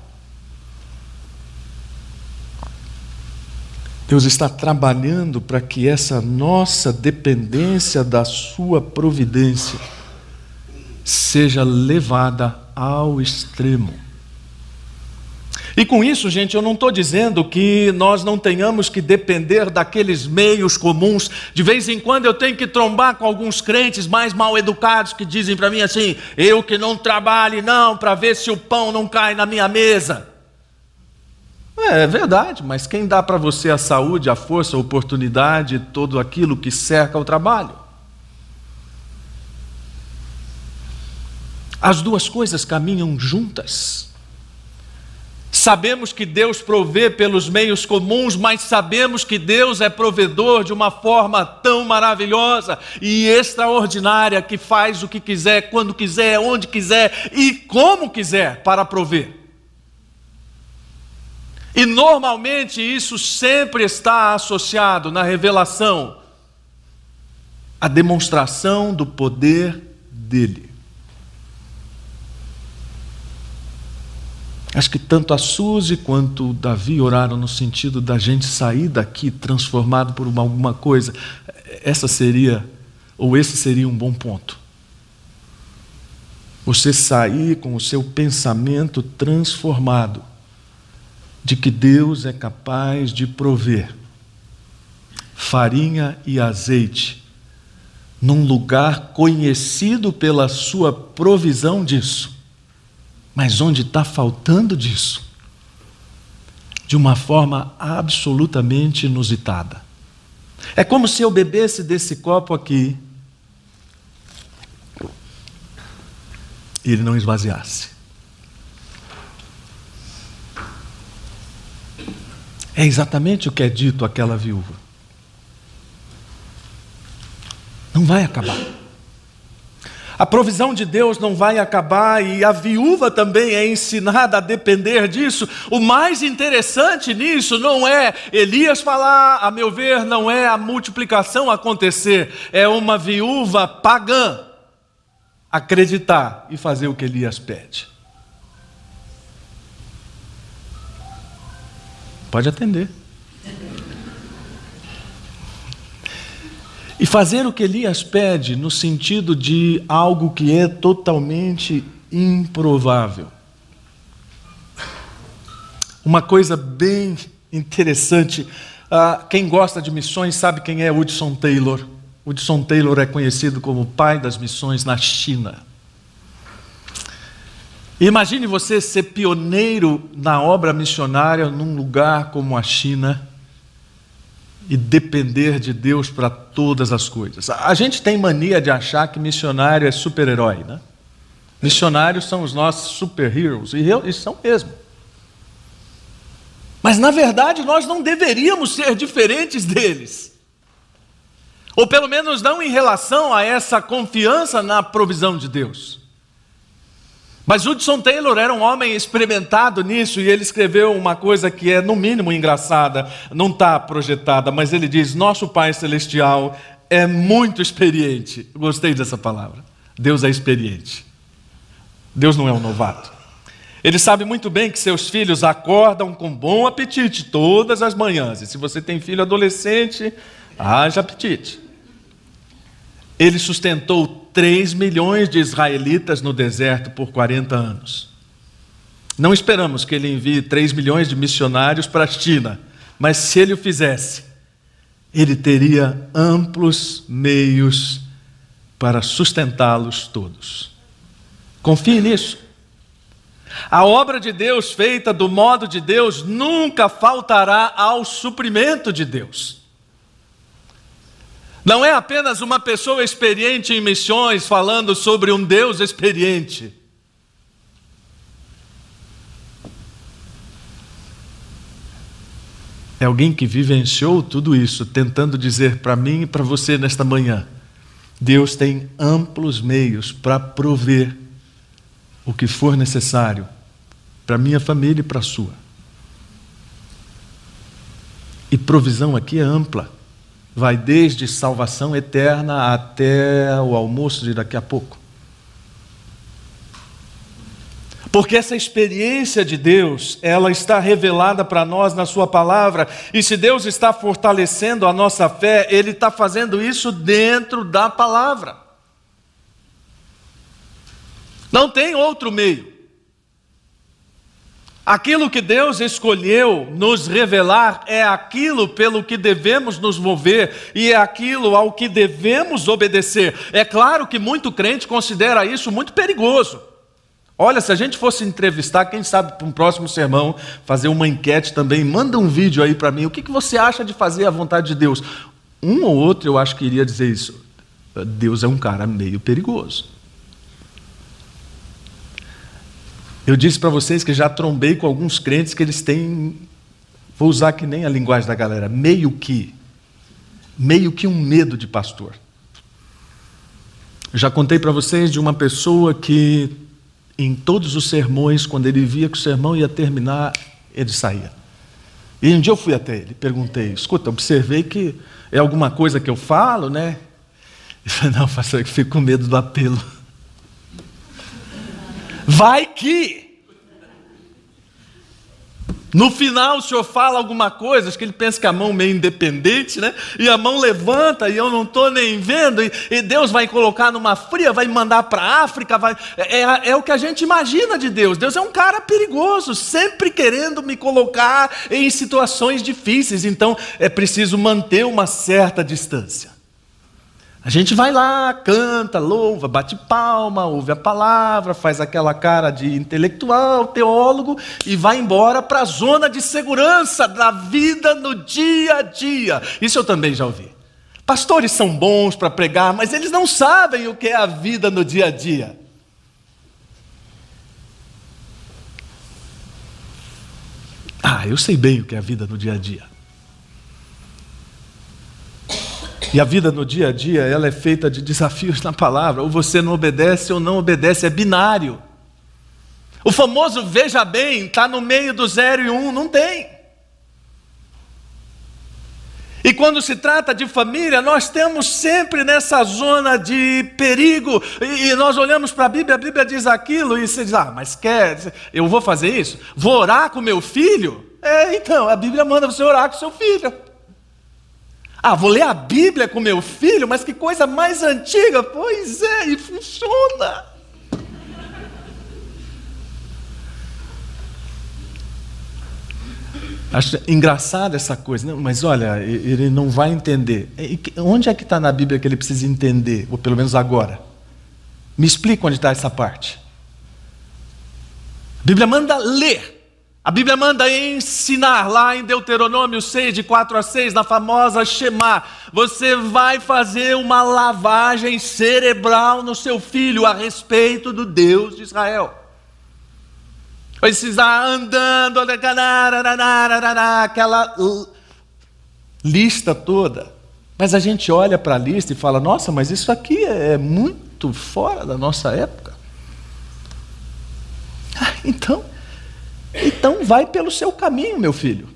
A: Deus está trabalhando para que essa nossa dependência da Sua providência seja levada ao extremo. E com isso, gente, eu não estou dizendo que nós não tenhamos que depender daqueles meios comuns. De vez em quando eu tenho que trombar com alguns crentes mais mal educados que dizem para mim assim: eu que não trabalhe não, para ver se o pão não cai na minha mesa. É, é verdade, mas quem dá para você a saúde, a força, a oportunidade, todo aquilo que cerca o trabalho? As duas coisas caminham juntas. Sabemos que Deus provê pelos meios comuns, mas sabemos que Deus é provedor de uma forma tão maravilhosa e extraordinária que faz o que quiser, quando quiser, onde quiser e como quiser para prover. E normalmente isso sempre está associado na revelação à demonstração do poder dele. Acho que tanto a Suzy quanto o Davi oraram no sentido da gente sair daqui transformado por uma, alguma coisa. Essa seria, ou esse seria um bom ponto. Você sair com o seu pensamento transformado de que Deus é capaz de prover farinha e azeite num lugar conhecido pela sua provisão disso mas onde está faltando disso? De uma forma absolutamente inusitada. É como se eu bebesse desse copo aqui e ele não esvaziasse. É exatamente o que é dito àquela viúva. Não vai acabar. A provisão de Deus não vai acabar e a viúva também é ensinada a depender disso. O mais interessante nisso não é Elias falar, a meu ver, não é a multiplicação acontecer, é uma viúva pagã acreditar e fazer o que Elias pede. Pode atender. E fazer o que Elias pede no sentido de algo que é totalmente improvável. Uma coisa bem interessante. Uh, quem gosta de missões sabe quem é Hudson Taylor. Hudson Taylor é conhecido como o pai das missões na China. Imagine você ser pioneiro na obra missionária num lugar como a China e depender de Deus para todas as coisas. A gente tem mania de achar que missionário é super-herói, né? Missionários são os nossos super-heroes, e são mesmo. Mas na verdade nós não deveríamos ser diferentes deles. Ou pelo menos não em relação a essa confiança na provisão de Deus. Mas Hudson Taylor era um homem experimentado nisso e ele escreveu uma coisa que é, no mínimo, engraçada, não está projetada, mas ele diz: Nosso Pai Celestial é muito experiente. Gostei dessa palavra. Deus é experiente. Deus não é um novato. Ele sabe muito bem que seus filhos acordam com bom apetite todas as manhãs. E se você tem filho adolescente, haja apetite. Ele sustentou 3 milhões de israelitas no deserto por 40 anos. Não esperamos que ele envie 3 milhões de missionários para a China, mas se ele o fizesse, ele teria amplos meios para sustentá-los todos. Confie nisso. A obra de Deus feita do modo de Deus nunca faltará ao suprimento de Deus. Não é apenas uma pessoa experiente em missões falando sobre um Deus experiente. É alguém que vivenciou tudo isso, tentando dizer para mim e para você nesta manhã: Deus tem amplos meios para prover o que for necessário para minha família e para a sua. E provisão aqui é ampla vai desde salvação eterna até o almoço de daqui a pouco. Porque essa experiência de Deus, ela está revelada para nós na Sua palavra, e se Deus está fortalecendo a nossa fé, Ele está fazendo isso dentro da palavra. Não tem outro meio. Aquilo que Deus escolheu nos revelar é aquilo pelo que devemos nos mover e é aquilo ao que devemos obedecer. É claro que muito crente considera isso muito perigoso. Olha, se a gente fosse entrevistar, quem sabe para um próximo sermão, fazer uma enquete também, manda um vídeo aí para mim. O que, você acha de fazer a vontade de Deus? Um ou outro eu acho que iria dizer isso. Deus é um cara meio perigoso. Eu disse para vocês que já trombei com alguns crentes que eles têm, vou usar que nem a linguagem da galera, meio que, meio que um medo de pastor. Já contei para vocês de uma pessoa que, em todos os sermões, quando ele via que o sermão ia terminar, ele saía. E um dia eu fui até ele, perguntei: escuta, observei que é alguma coisa que eu falo, né? Ele falou: não, pastor, eu fico com medo do apelo. Vai que. No final o senhor fala alguma coisa, acho que ele pensa que a mão meio independente, né? E a mão levanta e eu não estou nem vendo, e, e, Deus vai colocar numa fria, vai mandar para a África, vai, é, é, é o que a gente imagina de Deus. Deus é um cara perigoso, sempre querendo me colocar em situações difíceis, então é preciso manter uma certa distância. A gente vai lá, canta, louva, bate palma, ouve a palavra, faz aquela cara de intelectual, teólogo e vai embora para a zona de segurança da vida no dia a dia. Isso eu também já ouvi. Pastores são bons para pregar, mas eles não sabem o que é a vida no dia a dia. Ah, eu sei bem o que é a vida no dia a dia. E a vida no dia a dia, ela é feita de desafios na palavra. Ou você não obedece ou não obedece, é binário. O famoso veja bem, está no meio do zero e um, não tem. E quando se trata de família, nós temos sempre nessa zona de perigo. E, nós olhamos para a Bíblia, a Bíblia diz aquilo, e você diz: Ah, mas quer, eu vou fazer isso? Vou orar com meu filho? É, então, a Bíblia manda você orar com seu filho. Ah, vou ler a Bíblia com meu filho, mas que coisa mais antiga. Pois é, e funciona. Acho engraçado essa coisa, não, mas olha, ele não vai entender. Onde é que está na Bíblia que ele precisa entender, ou pelo menos agora? Me explica onde está essa parte. A Bíblia manda ler. A Bíblia manda ensinar lá em Deuteronômio 6, de 4 a 6, na famosa Shema. Você vai fazer uma lavagem cerebral no seu filho a respeito do Deus de Israel. Vai precisar andando, aquela lista toda. Mas a gente olha para a lista e fala: nossa, mas isso aqui é muito fora da nossa época. Ah, então. Então vai pelo seu caminho, meu filho.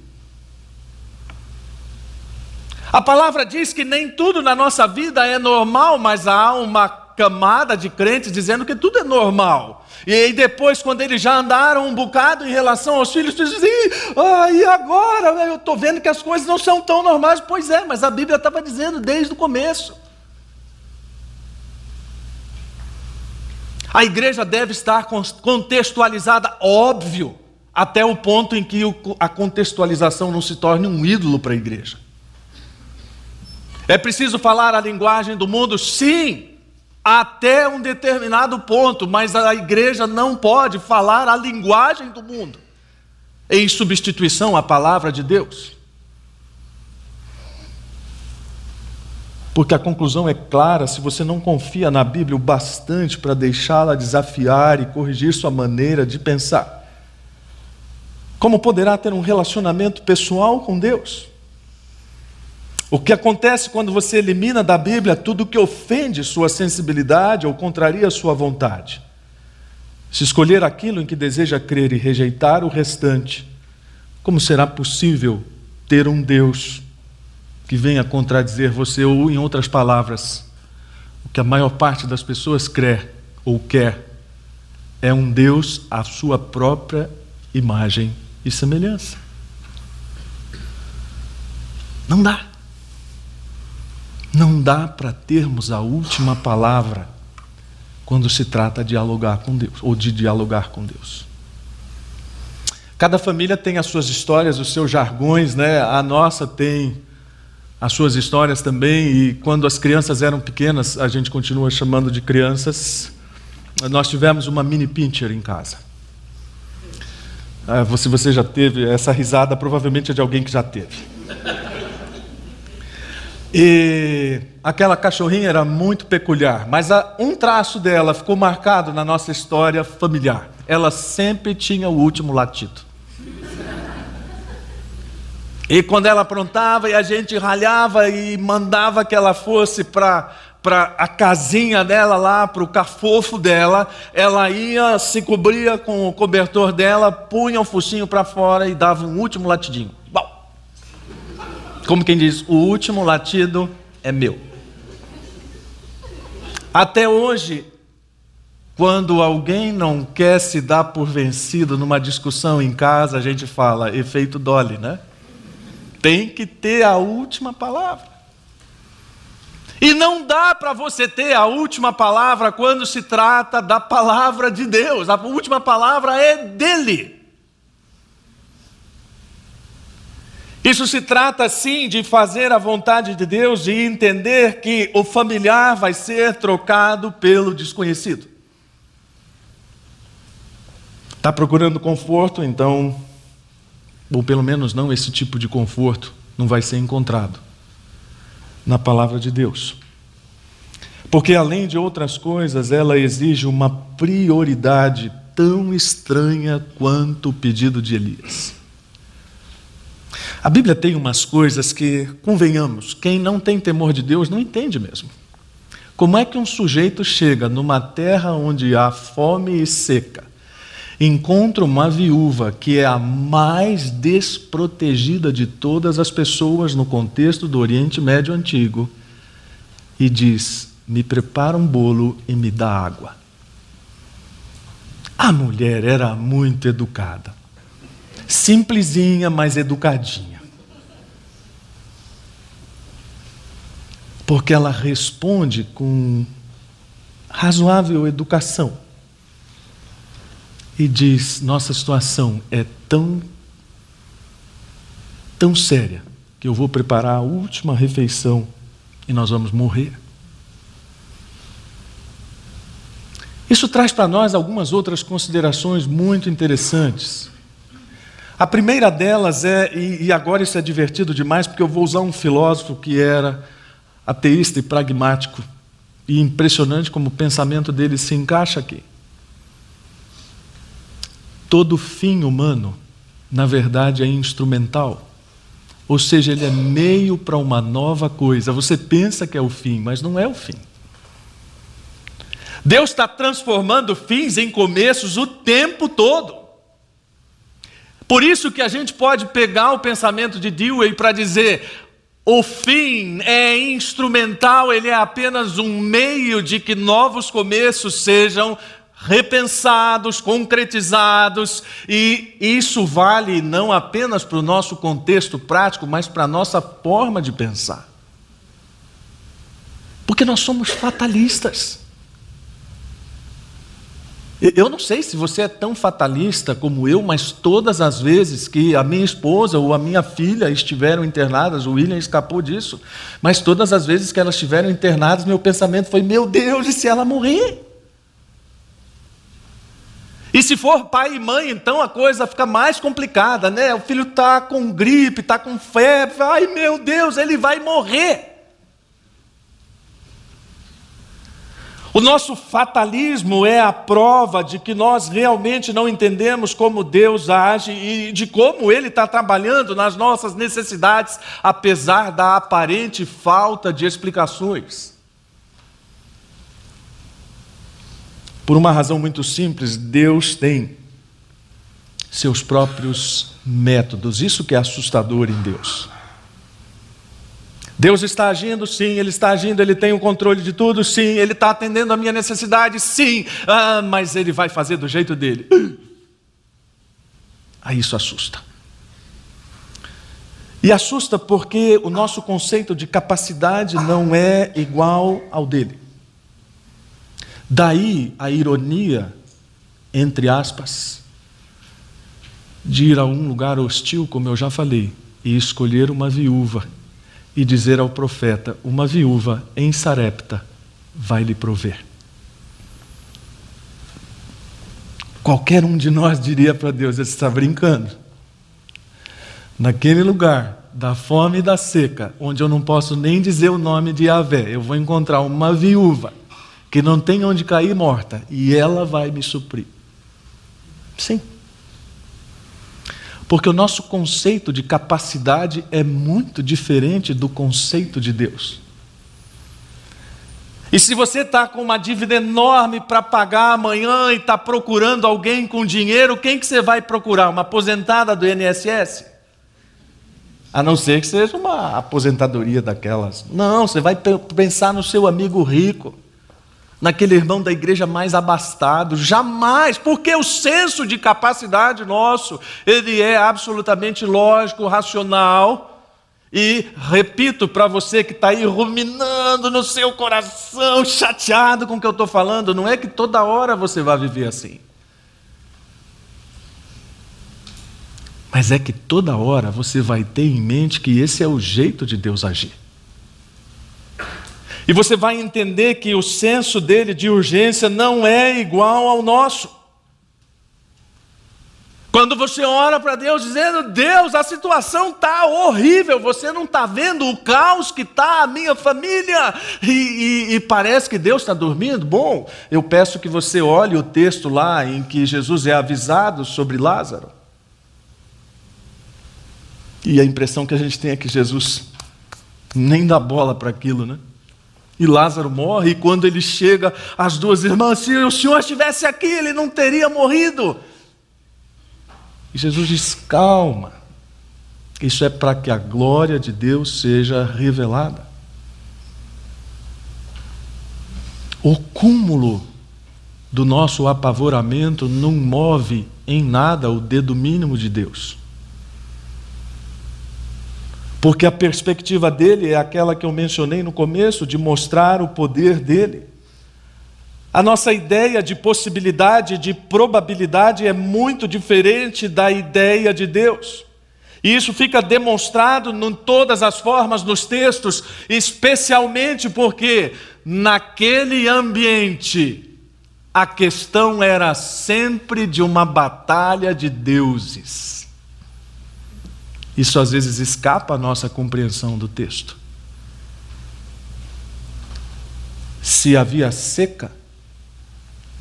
A: A palavra diz que nem tudo na nossa vida é normal, mas há uma camada de crentes dizendo que tudo é normal. E aí depois, quando eles já andaram um bocado em relação aos filhos, dizem, ah, e agora? Eu estou vendo que as coisas não são tão normais. Pois é, mas a Bíblia estava dizendo desde o começo. A igreja deve estar contextualizada, óbvio até o ponto em que a contextualização não se torne um ídolo para a igreja. É preciso falar a linguagem do mundo? Sim, até um determinado ponto, mas a igreja não pode falar a linguagem do mundo em substituição à palavra de Deus. Porque a conclusão é clara: se você não confia na Bíblia o bastante para deixá-la desafiar e corrigir sua maneira de pensar, como poderá ter um relacionamento pessoal com Deus? O que acontece quando você elimina da Bíblia tudo que ofende sua sensibilidade ou contraria sua vontade? Se escolher aquilo em que deseja crer e rejeitar o restante, como será possível ter um Deus que venha contradizer você, ou, em outras palavras, o que a maior parte das pessoas crê ou quer é um Deus à sua própria imagem e semelhança. Não dá. Não dá para termos a última palavra quando se trata de dialogar com Deus ou de dialogar com Deus. Cada família tem as suas histórias, os seus jargões, né? A nossa tem as suas histórias também, e quando as crianças eram pequenas, a gente continua chamando de crianças, nós tivemos uma mini pincher em casa. Ah, se você já teve, essa risada provavelmente é de alguém que já teve. E aquela cachorrinha era muito peculiar, mas um traço dela ficou marcado na nossa história familiar. ela sempre tinha o último latido. E quando ela aprontava e a gente ralhava e mandava que ela fosse para para a casinha dela lá, para o cafofo dela, ela ia, se cobria com o cobertor dela, punha o focinho para fora e dava um último latidinho. Como quem diz, o último latido é meu. Até hoje, quando alguém não quer se dar por vencido numa discussão em casa, a gente fala efeito Dolly, né? Tem que ter a última palavra. E não dá para você ter a última palavra quando se trata da palavra de Deus. A última palavra é dele. Isso se trata sim de fazer a vontade de Deus e entender que o familiar vai ser trocado pelo desconhecido. Está procurando conforto, então, ou pelo menos não esse tipo de conforto, não vai ser encontrado na palavra de Deus. Porque, além de outras coisas, ela exige uma prioridade tão estranha quanto o pedido de Elias. A Bíblia tem umas coisas que, convenhamos, quem não tem temor de Deus não entende mesmo. Como é que um sujeito chega numa terra onde há fome e seca, encontra uma viúva que é a mais desprotegida de todas as pessoas no contexto do Oriente Médio Antigo e diz: Me prepara um bolo e me dá água. A mulher era muito educada simplesinha, mas educadinha. Porque ela responde com razoável educação e diz: Nossa situação é tão, tão séria que eu vou preparar a última refeição e nós vamos morrer. Isso traz para nós algumas outras considerações muito interessantes. A primeira delas é, e agora isso é divertido demais, porque eu vou usar um filósofo que era ateísta e pragmático, e impressionante como o pensamento dele se encaixa aqui. Todo fim humano, na verdade, é instrumental. Ou seja, ele é meio para uma nova coisa. Você pensa que é o fim, mas não é o fim. Deus está transformando fins em começos o tempo todo. Por isso que a gente pode pegar o pensamento de Dewey para dizer: o fim é instrumental, ele é apenas um meio de que novos começos sejam repensados, concretizados, e isso vale não apenas para o nosso contexto prático, mas para a nossa forma de pensar. Porque nós somos fatalistas. Eu não sei se você é tão fatalista como eu, mas todas as vezes que a minha esposa ou a minha filha estiveram internadas, o William escapou disso, mas todas as vezes que elas estiveram internadas, meu pensamento foi: meu Deus, e se ela morrer? E se for pai e mãe, então a coisa fica mais complicada, né? O filho está com gripe, está com febre, ai meu Deus, ele vai morrer. O nosso fatalismo é a prova de que nós realmente não entendemos como Deus age e de como Ele está trabalhando nas nossas necessidades, apesar da aparente falta de explicações. Por uma razão muito simples, Deus tem seus próprios métodos, isso que é assustador em Deus. Deus está agindo, sim, Ele está agindo, Ele tem o controle de tudo, sim, Ele está atendendo a minha necessidade, sim, ah, mas Ele vai fazer do jeito dele. Aí isso assusta. E assusta porque o nosso conceito de capacidade não é igual ao dele. Daí a ironia, entre aspas, de ir a um lugar hostil, como eu já falei, e escolher uma viúva e dizer ao profeta: Uma viúva em Sarepta vai lhe prover. Qualquer um de nós diria para Deus: Você está brincando. Naquele lugar da fome e da seca, onde eu não posso nem dizer o nome de Yahvé, eu vou encontrar uma viúva que não tem onde cair morta e ela vai me suprir. Sim. Porque o nosso conceito de capacidade é muito diferente do conceito de Deus. E se você está com uma dívida enorme para pagar amanhã e está procurando alguém com dinheiro, quem que você vai procurar? Uma aposentada do INSS? A não ser que seja uma aposentadoria daquelas. Não, você vai pensar no seu amigo rico naquele irmão da igreja mais abastado, jamais, porque o senso de capacidade nosso, ele é absolutamente lógico, racional, e repito para você que está aí ruminando no seu coração, chateado com o que eu estou falando, não é que toda hora você vai viver assim. Mas é que toda hora você vai ter em mente que esse é o jeito de Deus agir. E você vai entender que o senso dele de urgência não é igual ao nosso. Quando você ora para Deus dizendo: Deus, a situação está horrível, você não está vendo o caos que está a minha família, e, e, e parece que Deus está dormindo. Bom, eu peço que você olhe o texto lá em que Jesus é avisado sobre Lázaro. E a impressão que a gente tem é que Jesus nem dá bola para aquilo, né? E Lázaro morre, e quando ele chega, as duas irmãs, se o Senhor estivesse aqui, ele não teria morrido. E Jesus diz: calma, isso é para que a glória de Deus seja revelada. O cúmulo do nosso apavoramento não move em nada o dedo mínimo de Deus. Porque a perspectiva dele é aquela que eu mencionei no começo, de mostrar o poder dele. A nossa ideia de possibilidade, de probabilidade é muito diferente da ideia de Deus. E isso fica demonstrado em todas as formas nos textos, especialmente porque naquele ambiente a questão era sempre de uma batalha de deuses. Isso às vezes escapa à nossa compreensão do texto. Se havia seca,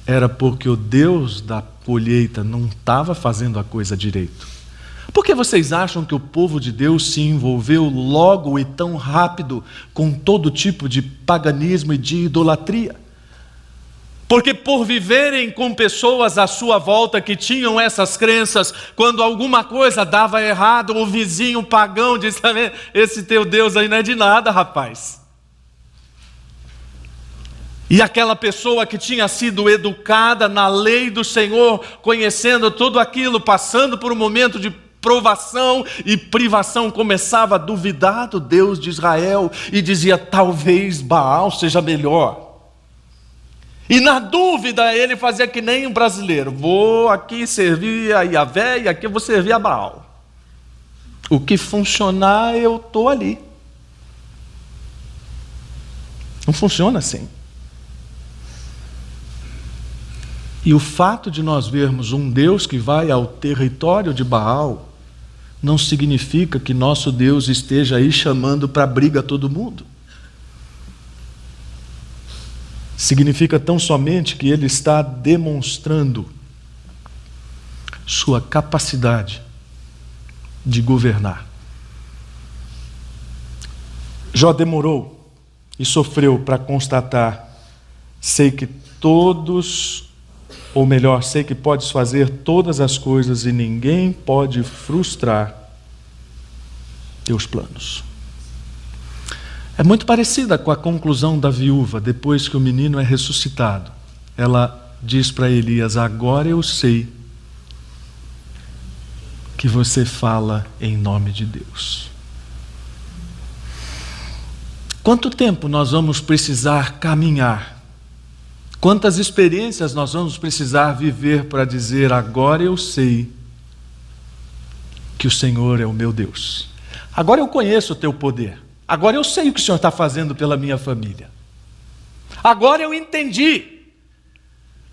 A: era porque o Deus da colheita não estava fazendo a coisa direito. Por que vocês acham que o povo de Deus se envolveu logo e tão rápido com todo tipo de paganismo e de idolatria? Porque por viverem com pessoas à sua volta que tinham essas crenças, quando alguma coisa dava errado, o vizinho pagão disse: Esse teu Deus aí não é de nada, rapaz. E aquela pessoa que tinha sido educada na lei do Senhor, conhecendo tudo aquilo, passando por um momento de provação e privação, começava a duvidar do Deus de Israel e dizia: talvez Baal seja melhor. E na dúvida, ele fazia que nem um brasileiro: vou aqui servir a Yahvé e aqui vou servir a Baal. O que funcionar, eu estou ali. Não funciona assim. E o fato de nós vermos um Deus que vai ao território de Baal, não significa que nosso Deus esteja aí chamando para briga todo mundo. Significa tão somente que ele está demonstrando sua capacidade de governar. Jó demorou e sofreu para constatar: sei que todos, ou melhor, sei que podes fazer todas as coisas e ninguém pode frustrar teus planos. É muito parecida com a conclusão da viúva depois que o menino é ressuscitado. Ela diz para Elias: Agora eu sei que você fala em nome de Deus. Quanto tempo nós vamos precisar caminhar? Quantas experiências nós vamos precisar viver para dizer: Agora eu sei que o Senhor é o meu Deus. Agora eu conheço o teu poder. Agora eu sei o que o Senhor está fazendo pela minha família. Agora eu entendi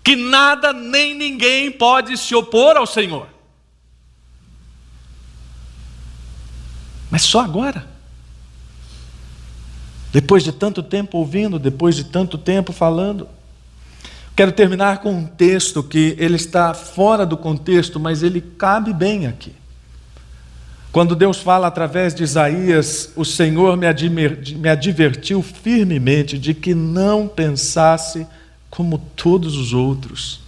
A: que nada nem ninguém pode se opor ao Senhor. Mas só agora. Depois de tanto tempo ouvindo, depois de tanto tempo falando. Quero terminar com um texto que ele está fora do contexto, mas ele cabe bem aqui. Quando Deus fala através de Isaías, o Senhor me, me advertiu firmemente de que não pensasse como todos os outros.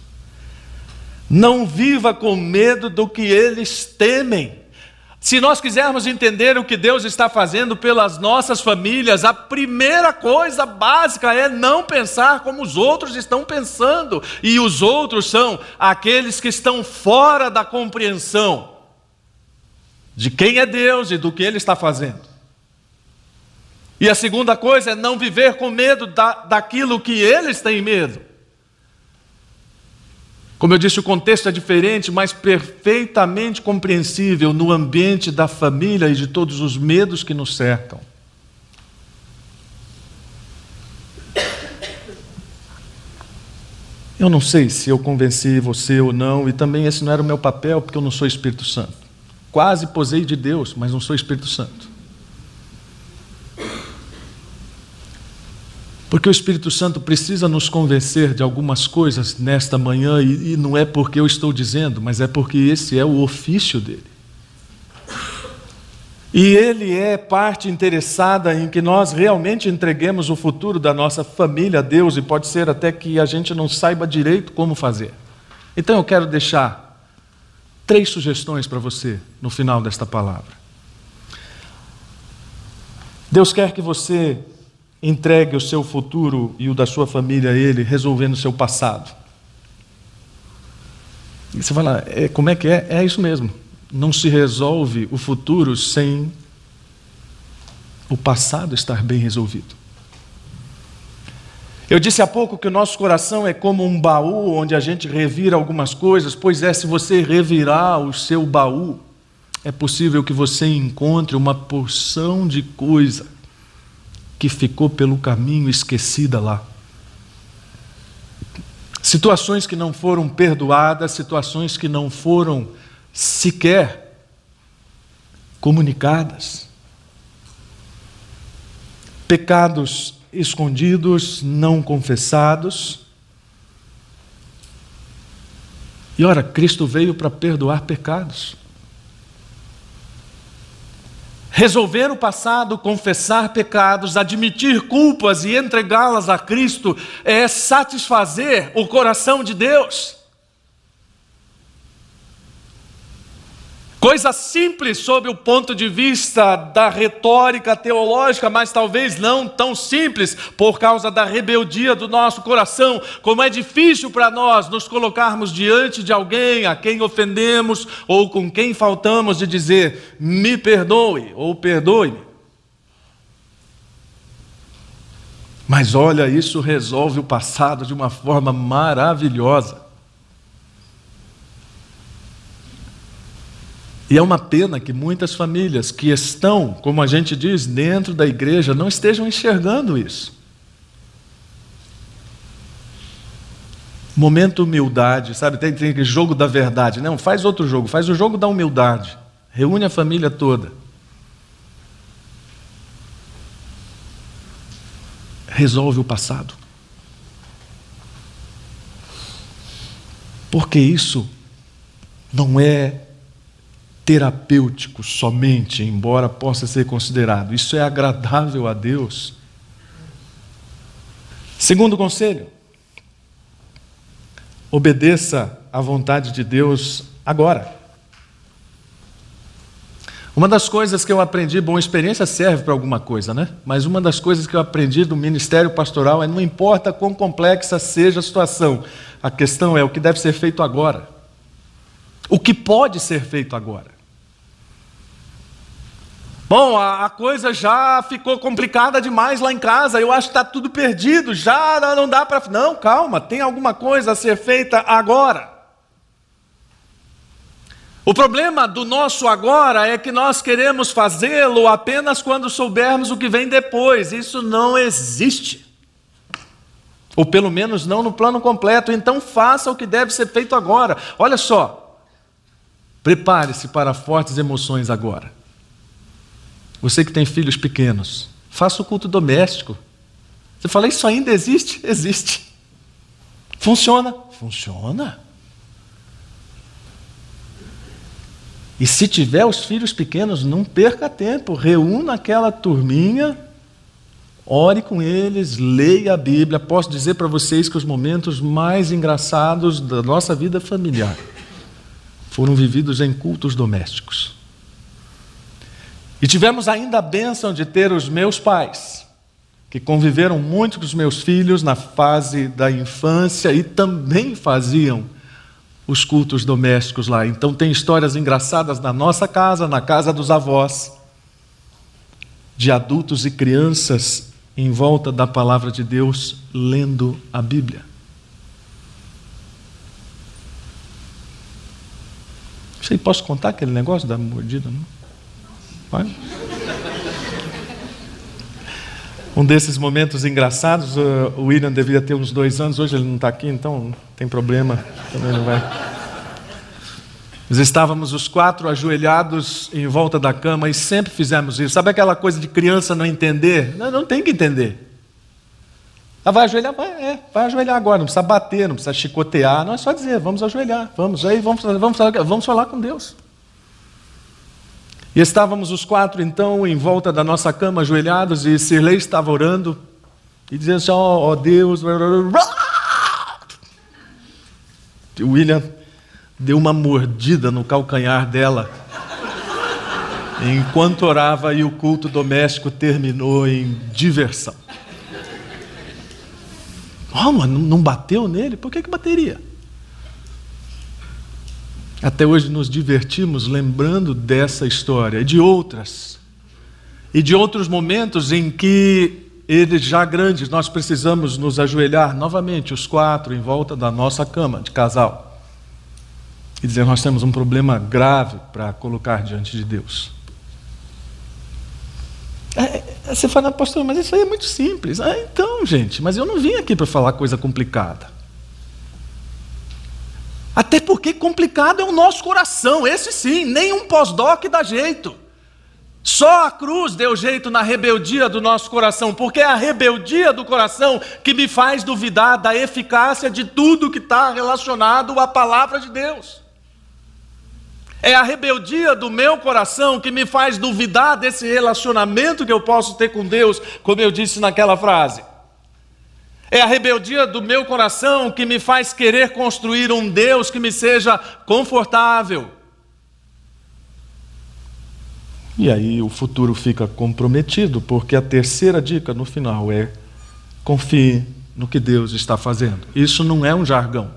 A: Não viva com medo do que eles temem. Se nós quisermos entender o que Deus está fazendo pelas nossas famílias, a primeira coisa básica é não pensar como os outros estão pensando, e os outros são aqueles que estão fora da compreensão de quem é Deus e do que Ele está fazendo. E a segunda coisa é não viver com medo da, daquilo que eles têm medo. Como eu disse, o contexto é diferente, mas perfeitamente compreensível no ambiente da família e de todos os medos que nos cercam. Eu não sei se eu convenci você ou não, e também esse não era o meu papel, porque eu não sou Espírito Santo. Quase posei de Deus, mas não sou Espírito Santo. Porque o Espírito Santo precisa nos convencer de algumas coisas nesta manhã, e, e, não é porque eu estou dizendo, mas é porque esse é o ofício dele. E ele é parte interessada em que nós realmente entreguemos o futuro da nossa família a Deus, e pode ser até que a gente não saiba direito como fazer. Então eu quero deixar três sugestões para você no final desta palavra. Deus quer que você entregue o seu futuro e o da sua família a Ele, resolvendo o seu passado. E você fala, é, como é que é? É isso mesmo. Não se resolve o futuro sem o passado estar bem resolvido. Eu disse há pouco que o nosso coração é como um baú onde a gente revira algumas coisas, pois é, se você revirar o seu baú, é possível que você encontre uma porção de coisa que ficou pelo caminho esquecida lá. Situações que não foram perdoadas, situações que não foram sequer comunicadas. Pecados escondidos, não confessados. E ora, Cristo veio para perdoar pecados. Resolver o passado, confessar pecados, admitir culpas e entregá-las a Cristo é satisfazer o coração de Deus. Coisa simples sob o ponto de vista da retórica teológica, mas talvez não tão simples por causa da rebeldia do nosso coração. Como é difícil para nós nos colocarmos diante de alguém a quem ofendemos ou com quem faltamos de dizer: me perdoe ou perdoe-me. Mas olha, isso resolve o passado de uma forma maravilhosa. E é uma pena que muitas famílias que estão, como a gente diz, dentro da igreja, não estejam enxergando isso. Momento humildade, sabe? Tem, tem jogo da verdade. Não, faz outro jogo, faz o jogo da humildade. Reúne a família toda. Resolve o passado. Porque isso não é terapêutico somente, embora possa ser considerado. Isso é agradável a Deus. Segundo conselho, obedeça à vontade de Deus agora. Uma das coisas que eu aprendi, bom, experiência serve para alguma coisa, né? Mas uma das coisas que eu aprendi do ministério pastoral é não importa quão complexa seja a situação, a questão é o que deve ser feito agora. O que pode ser feito agora. Bom, a, a, coisa já ficou complicada demais lá em casa, eu acho que está tudo perdido, já não dá para. Não, calma, tem alguma coisa a ser feita agora. O problema do nosso agora é que nós queremos fazê-lo apenas quando soubermos o que vem depois. Isso não existe. Ou pelo menos não no plano completo. Então faça o que deve ser feito agora. Olha só. Prepare-se para fortes emoções agora. Você que tem filhos pequenos, faça o culto doméstico. Você fala, isso ainda existe? Existe. Funciona? Funciona. E se tiver os filhos pequenos, não perca tempo, reúna aquela turminha, ore com eles, leia a Bíblia. Posso dizer para vocês que os momentos mais engraçados da nossa vida familiar foram vividos em cultos domésticos. E tivemos ainda a bênção de ter os meus pais, que conviveram muito com os meus filhos na fase da infância e também faziam os cultos domésticos lá. Então tem histórias engraçadas na nossa casa, na casa dos avós, de adultos e crianças em volta da palavra de Deus lendo a Bíblia. Sei, posso contar aquele negócio da mordida? Não? Vai? Um desses momentos engraçados, o William devia ter uns dois anos, hoje ele não está aqui, então não tem problema, também não vai. Nós estávamos os quatro ajoelhados em volta da cama e sempre fizemos isso. Sabe aquela coisa de criança não entender? Não, não tem que entender. Ah, vai ajoelhar? Vai, é, vai ajoelhar agora, não precisa bater, não precisa chicotear, não é só dizer, vamos ajoelhar, vamos, aí vamos, vamos, vamos falar com Deus. E estávamos os quatro, então, em volta da nossa cama, ajoelhados, e Sirlei estava orando, e dizendo assim: Ó oh, Deus. E William deu uma mordida no calcanhar dela, enquanto orava, e o culto doméstico terminou em diversão. Oh, mano, não bateu nele? Por que, que bateria? Até hoje nos divertimos lembrando dessa história e de outras. E de outros momentos em que eles já grandes, nós precisamos nos ajoelhar novamente, os quatro, em volta da nossa cama de casal. E dizer: Nós temos um problema grave para colocar diante de Deus. É, é você fala, pastor, mas isso aí é muito simples. Ah, então, gente, mas eu não vim aqui para falar coisa complicada. Até porque complicado é o nosso coração, esse sim, nenhum pós-doc dá jeito. Só a cruz deu jeito na rebeldia do nosso coração, porque é a rebeldia do coração que me faz duvidar da eficácia de tudo que está relacionado à palavra de Deus. É a rebeldia do meu coração que me faz duvidar desse relacionamento que eu posso ter com Deus, como eu disse naquela frase. É a rebeldia do meu coração que me faz querer construir um Deus que me seja confortável. E aí o futuro fica comprometido, porque a terceira dica no final é: confie no que Deus está fazendo. Isso não é um jargão.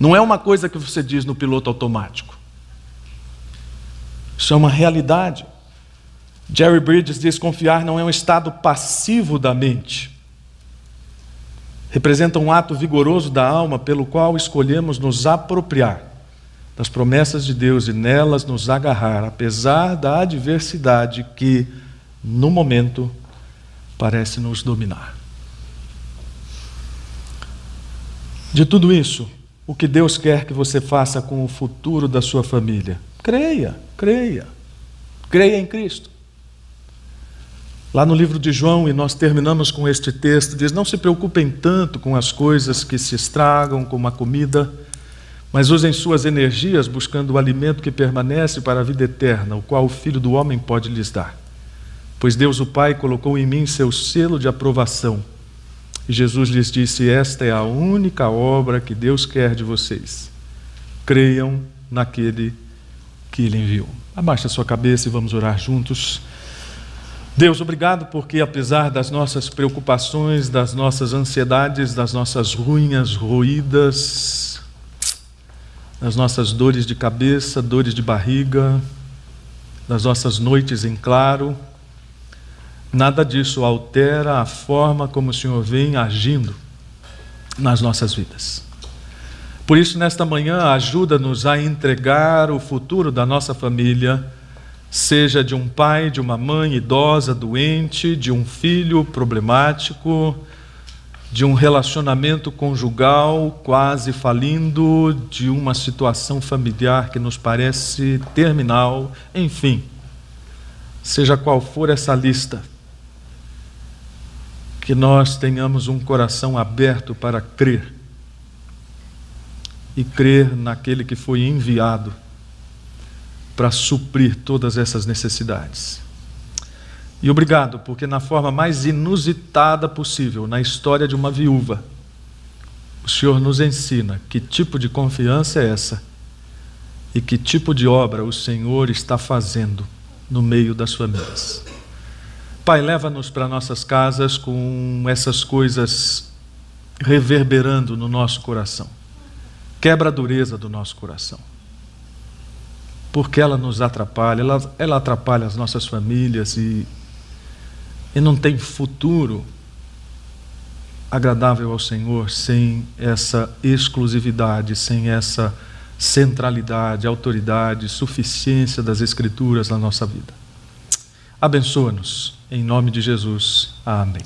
A: Não é uma coisa que você diz no piloto automático. Isso é uma realidade. Jerry Bridges diz: confiar não é um estado passivo da mente representa um ato vigoroso da alma pelo qual escolhemos nos apropriar das promessas de Deus e nelas nos agarrar, apesar da adversidade que, no momento, parece nos dominar. De tudo isso, o que Deus quer que você faça com o futuro da sua família? Creia, creia. Creia em Cristo. Lá no livro de João, e nós terminamos com este texto, diz: Não se preocupem tanto com as coisas que se estragam, como a comida, mas usem suas energias buscando o alimento que permanece para a vida eterna, o qual o Filho do Homem pode lhes dar. Pois Deus, o Pai, colocou em mim seu selo de aprovação. E Jesus lhes disse: Esta é a única obra que Deus quer de vocês. Creiam naquele que Ele enviou. Abaixe a sua cabeça e vamos orar juntos. Deus, obrigado porque, apesar das nossas preocupações, das nossas ansiedades, das nossas ruínas roídas, das nossas dores de cabeça, dores de barriga, das nossas noites em claro, nada disso altera a forma como o Senhor vem agindo nas nossas vidas. Por isso, nesta manhã, ajuda-nos a entregar o futuro da nossa família seja de um pai, de uma mãe idosa, doente, de um filho problemático, de um relacionamento conjugal quase falindo, de uma situação familiar que nos parece terminal, enfim, seja qual for essa lista, que nós tenhamos um coração aberto para crer e crer naquele que foi enviado para suprir todas essas necessidades. E obrigado, porque na forma mais inusitada possível, na história de uma viúva, o Senhor nos ensina que tipo de confiança é essa e que tipo de obra o Senhor está fazendo no meio das famílias. Pai, leva-nos para nossas casas com essas coisas reverberando no nosso coração. Quebra a dureza do nosso coração porque ela nos atrapalha, ela, ela atrapalha as nossas famílias e, e não tem futuro agradável ao Senhor sem essa exclusividade, sem essa centralidade, autoridade, suficiência das Escrituras na nossa vida. Abençoa-nos, em nome de Jesus. Amém.